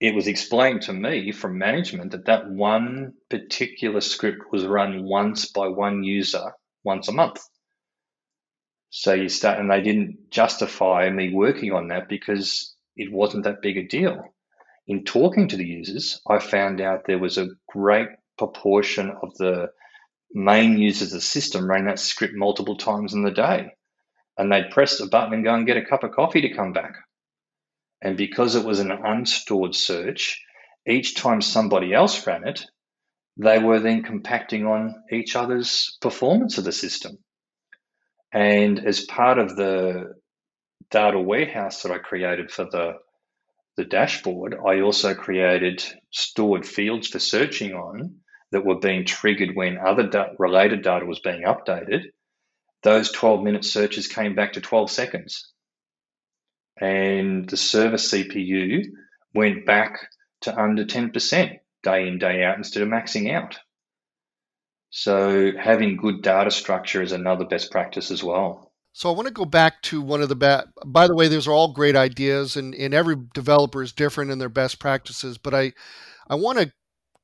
it was explained to me from management that that one particular script was run once by one user once a month. So you start, and they didn't justify me working on that because it wasn't that big a deal. In talking to the users, I found out there was a great proportion of the main users of the system ran that script multiple times in the day and they'd press a button and go and get a cup of coffee to come back. And because it was an unstored search, each time somebody else ran it, they were then compacting on each other's performance of the system. And as part of the data warehouse that I created for the the dashboard, I also created stored fields for searching on that were being triggered when other da- related data was being updated those 12 minute searches came back to 12 seconds. And the server CPU went back to under 10% day in, day out instead of maxing out. So having good data structure is another best practice as well. So I want to go back to one of the best. By the way, those are all great ideas, and, and every developer is different in their best practices. But I, I want to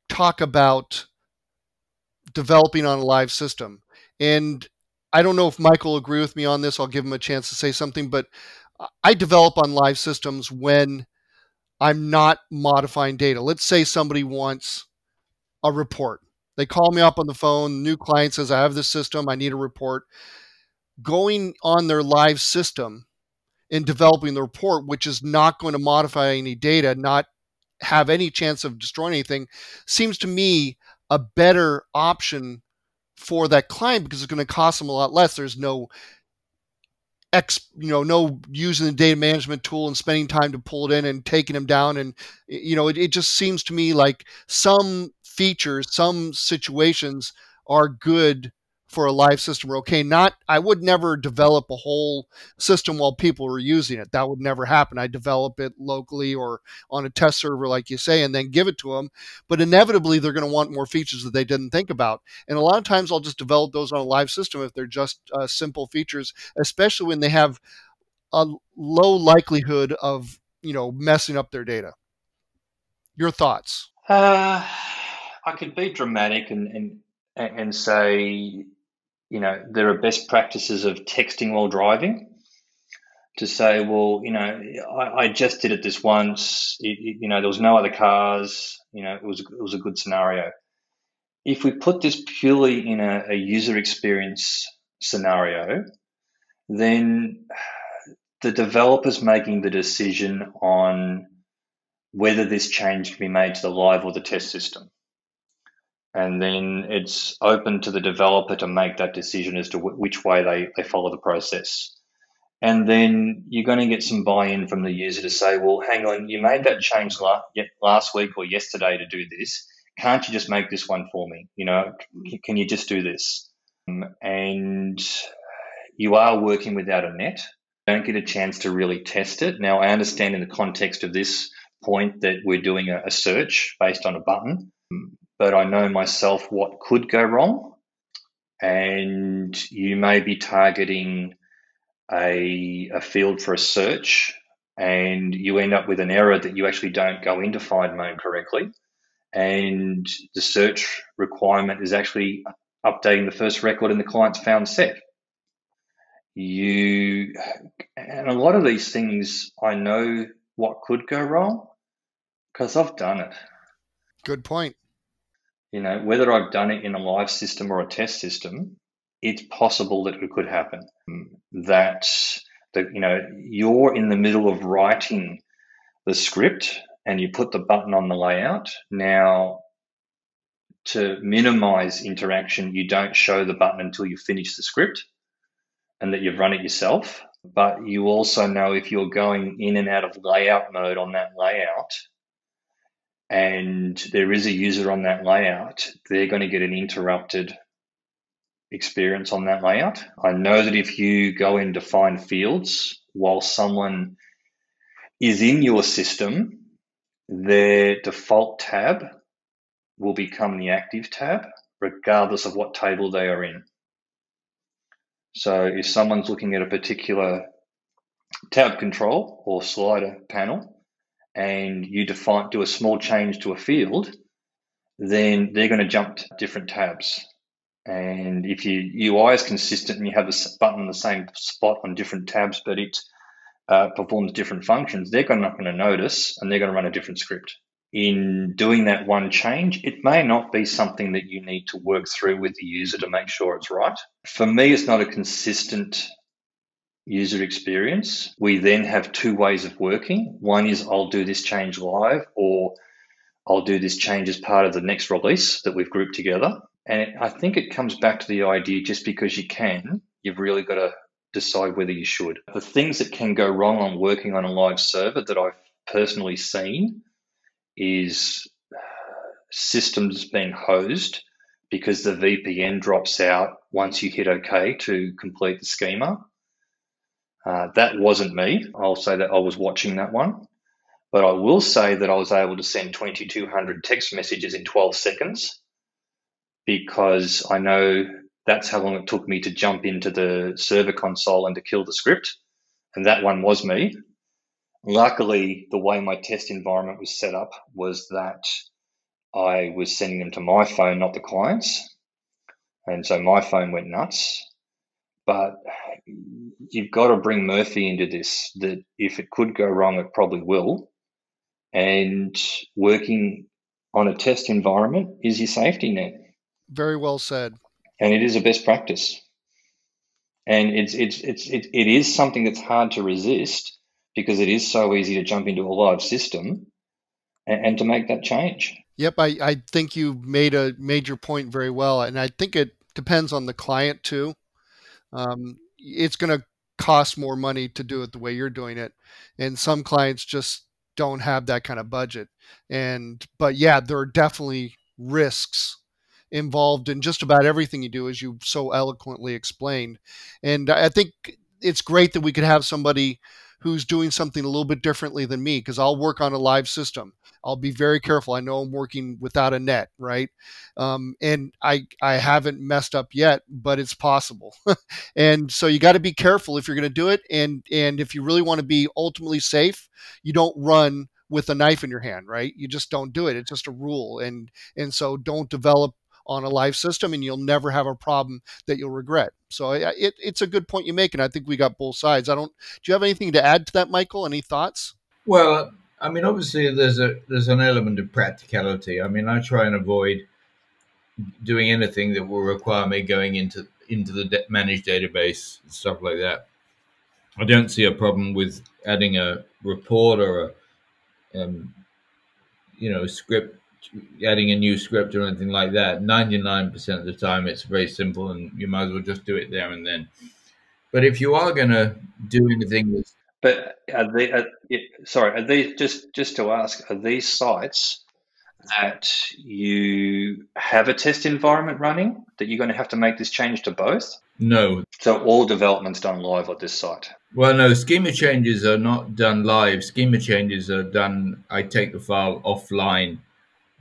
talk about developing on a live system. And I don't know if Michael will agree with me on this. I'll give him a chance to say something, but I develop on live systems when I'm not modifying data. Let's say somebody wants a report. They call me up on the phone. New client says, I have this system. I need a report. Going on their live system and developing the report, which is not going to modify any data, not have any chance of destroying anything, seems to me a better option for that client because it's going to cost them a lot less. There's no X, you know, no using the data management tool and spending time to pull it in and taking them down. And, you know, it, it just seems to me like some features, some situations are good for a live system are okay. Not, I would never develop a whole system while people were using it. That would never happen. I develop it locally or on a test server, like you say, and then give it to them. But inevitably, they're going to want more features that they didn't think about. And a lot of times, I'll just develop those on a live system if they're just uh, simple features, especially when they have a low likelihood of you know messing up their data. Your thoughts? Uh, I could be dramatic and and and say you know, there are best practices of texting while driving to say, well, you know, I, I just did it this once. It, it, you know, there was no other cars. You know, it was it was a good scenario. If we put this purely in a, a user experience scenario, then the developer's making the decision on whether this change can be made to the live or the test system and then it's open to the developer to make that decision as to w- which way they, they follow the process. And then you're going to get some buy-in from the user to say, well, hang on, you made that change la- last week or yesterday to do this. Can't you just make this one for me? You know, can you just do this? um, and you are working without a net. Don't get a chance to really test it. Now, I understand in the context of this point that we're doing a, a search based on a button, but I know myself what could go wrong. And you may be targeting a, a field for a search and you end up with an error that you actually don't go into find mode correctly. And the search requirement is actually updating the first record in the client's found set. You, and a lot of these things, I know what could go wrong because I've done it. Good point. You know, whether I've done it in a live system or a test system, it's possible that it could happen. That that you know you're in the middle of writing the script and you put the button on the layout. Now, to minimize interaction, you don't show the button until you finish the script and that you've run it yourself. But you also know if you're going in and out of layout mode on that layout, and there is a user on that layout, they're going to get an interrupted experience on that layout. I know that if you go in define fields while someone is in your system, their default tab will become the active tab, regardless of what table they are in. So if someone's looking at a particular tab control or slider panel and you define do a small change to a field, then they're going to jump to different tabs. And if your UI is consistent and you have a button in the same spot on different tabs, but it uh, performs different functions, they're not going to notice and they're going to run a different script. In doing that one change, it may not be something that you need to work through with the user to make sure it's right. For me, it's not a consistent user experience. We then have two ways of working. One is I'll do this change live, or I'll do this change as part of the next release that we've grouped together. And I think it comes back to the idea just because you can, you've really got to decide whether you should. The things that can go wrong on working on a live server that I've personally seen is systems being hosed because the VPN drops out once you hit OK to complete the schema. Uh, that wasn't me. I'll say that I was watching that one. But I will say that I was able to send 2,200 text messages in 12 seconds because I know that's how long it took me to jump into the server console and to kill the script. And that one was me. Luckily, the way my test environment was set up was that I was sending them to my phone, not the client's. And so my phone went nuts. But you've got to bring Murphy into this that if it could go wrong, it probably will. And working on a test environment is your safety net. Very well said. And it is a best practice. And it's it's it's it, it is something that's hard to resist because it is so easy to jump into a live system and, and to make that change. Yep, I, I think you made a major point very well, and I think it depends on the client too. Um, it's going to cost more money to do it the way you're doing it, and some clients just don't have that kind of budget. And but yeah, there are definitely risks involved in just about everything you do, as you so eloquently explained. And I think it's great that we could have somebody who's doing something a little bit differently than me because I'll work on a live system. I'll be very careful. I know I'm working without a net, right? Um, and I I haven't messed up yet, but it's possible. and so you got to be careful if you're going to do it. And and if you really want to be ultimately safe, you don't run with a knife in your hand, right? You just don't do it. It's just a rule. And and so don't develop on a live system and you'll never have a problem that you'll regret. So it, it's a good point you make, and I think we got both sides. I don't. Do you have anything to add to that, Michael? Any thoughts? Well, I mean, obviously there's a there's an element of practicality. I mean, I try and avoid doing anything that will require me going into into the de- managed database and stuff like that. I don't see a problem with adding a report or a um, you know script adding a new script or anything like that. 99% of the time, it's very simple and you might as well just do it there and then. But if you are going to do anything with. But are they, are, sorry, are these, just, just to ask, are these sites, that you have a test environment running, that you're going to have to make this change to both? No. So all development's done live at this site. Well, no, schema changes are not done live. Schema changes are done. I take the file offline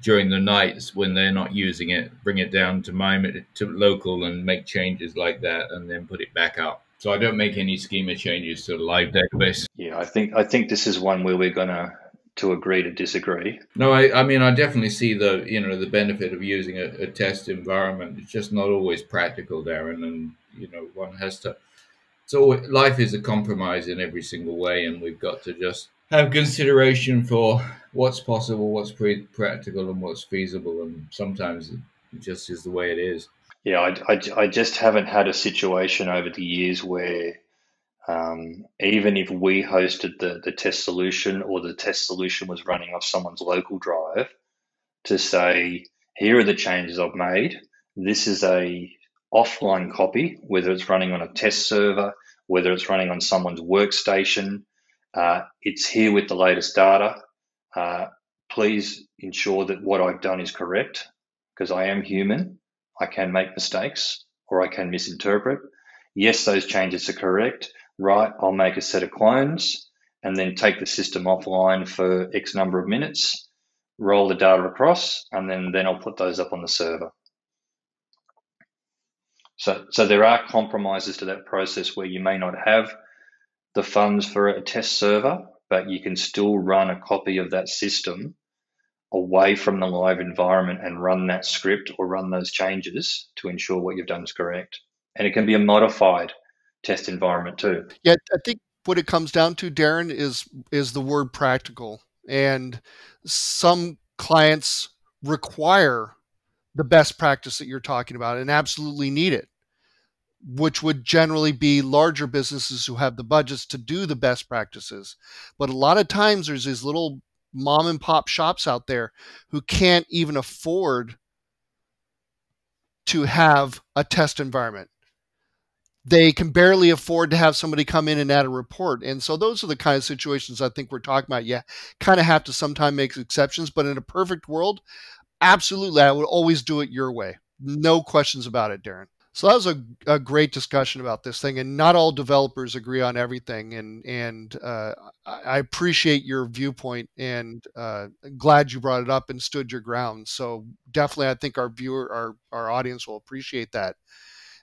during the nights when they're not using it, bring it down to my to local and make changes like that, and then put it back up. So I don't make any schema changes to the live database. Yeah, I think I think this is one where we're gonna to agree to disagree. No, I, I mean I definitely see the you know the benefit of using a, a test environment. It's just not always practical, Darren, and you know one has to. So life is a compromise in every single way, and we've got to just have consideration for what's possible, what's pre- practical, and what's feasible. And sometimes it just is the way it is. Yeah, I, I, I just haven't had a situation over the years where um, even if we hosted the, the test solution or the test solution was running off someone's local drive, to say, here are the changes I've made. This is a offline copy, whether it's running on a test server, whether it's running on someone's workstation. Uh, it's here with the latest data. Uh, please ensure that what I've done is correct because I am human. I can make mistakes or I can misinterpret. Yes, those changes are correct. Right, I'll make a set of clones and then take the system offline for X number of minutes, roll the data across, and then, then I'll put those up on the server. So, so there are compromises to that process where you may not have the funds for a test server, but you can still run a copy of that system away from the live environment and run that script or run those changes to ensure what you've done is correct. And it can be a modified test environment too. Yeah, I think what it comes down to, Darren, is is the word practical. And some clients require the best practice that you're talking about and absolutely need it which would generally be larger businesses who have the budgets to do the best practices. But a lot of times there's these little mom and pop shops out there who can't even afford to have a test environment. They can barely afford to have somebody come in and add a report. And so those are the kind of situations I think we're talking about. Yeah, kind of have to sometimes make exceptions, but in a perfect world, absolutely, I would always do it your way. No questions about it, Darren. So that was a, a great discussion about this thing, and not all developers agree on everything. And and uh, I appreciate your viewpoint, and uh, glad you brought it up and stood your ground. So definitely, I think our viewer, our our audience will appreciate that.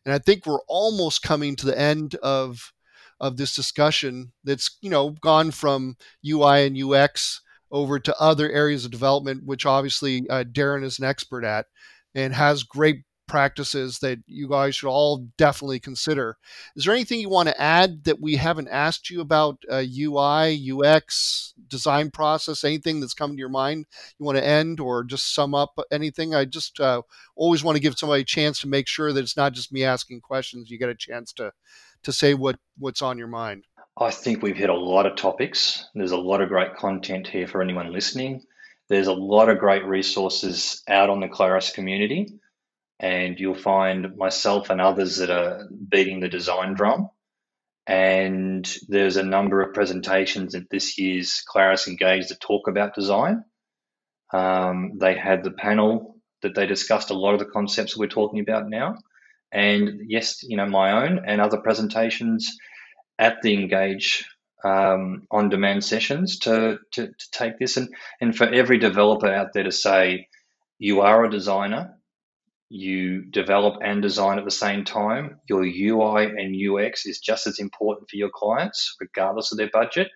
And I think we're almost coming to the end of of this discussion. That's you know gone from UI and UX over to other areas of development, which obviously uh, Darren is an expert at and has great practices that you guys should all definitely consider. Is there anything you want to add that we haven't asked you about uh, UI, UX, design process, anything that's come to your mind you want to end or just sum up anything? I just uh, always want to give somebody a chance to make sure that it's not just me asking questions. You get a chance to to say what what's on your mind. I think we've hit a lot of topics. There's a lot of great content here for anyone listening. There's a lot of great resources out on the Claris community and you'll find myself and others that are beating the design drum. And there's a number of presentations at this year's Claris Engage that talk about design. Um, they had the panel that they discussed a lot of the concepts that we're talking about now. And yes, you know, my own and other presentations at the Engage um, on demand sessions to, to, to take this. And, and for every developer out there to say, you are a designer, you develop and design at the same time. Your UI and UX is just as important for your clients, regardless of their budget.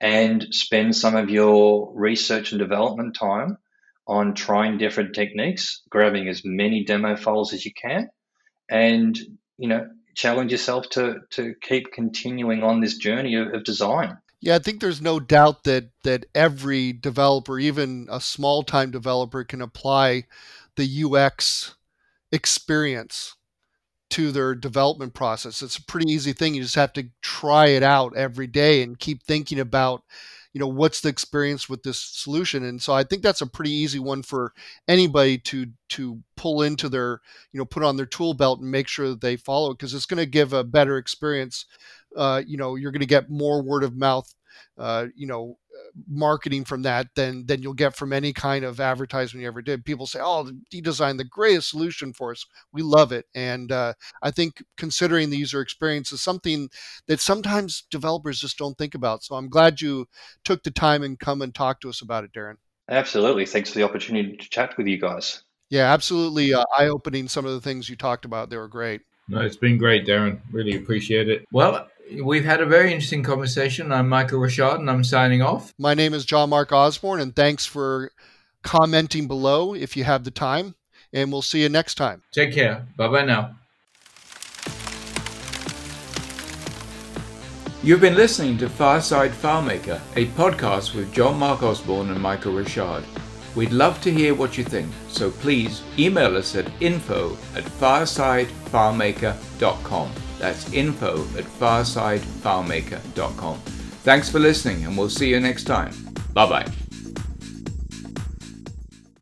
And spend some of your research and development time on trying different techniques, grabbing as many demo files as you can, and you know, challenge yourself to to keep continuing on this journey of, of design. Yeah, I think there's no doubt that that every developer, even a small time developer, can apply the UX experience to their development process. It's a pretty easy thing. You just have to try it out every day and keep thinking about, you know, what's the experience with this solution. And so I think that's a pretty easy one for anybody to to pull into their, you know, put on their tool belt and make sure that they follow because it's going to give a better experience. Uh, you know, you're going to get more word of mouth uh, you know, marketing from that than than you'll get from any kind of advertisement you ever did. People say, "Oh, he designed the greatest solution for us. We love it." And uh, I think considering the user experience is something that sometimes developers just don't think about. So I'm glad you took the time and come and talk to us about it, Darren. Absolutely. Thanks for the opportunity to chat with you guys. Yeah, absolutely uh, eye opening. Some of the things you talked about, they were great. No, it's been great, Darren. Really appreciate it. Well, we've had a very interesting conversation. I'm Michael Richard, and I'm signing off. My name is John Mark Osborne, and thanks for commenting below if you have the time. And we'll see you next time. Take care. Bye bye now. You've been listening to Fireside FileMaker, a podcast with John Mark Osborne and Michael Richard. We'd love to hear what you think, so please email us at info at firesidefilemaker.com. That's info at firesidefilemaker.com. Thanks for listening, and we'll see you next time. Bye bye.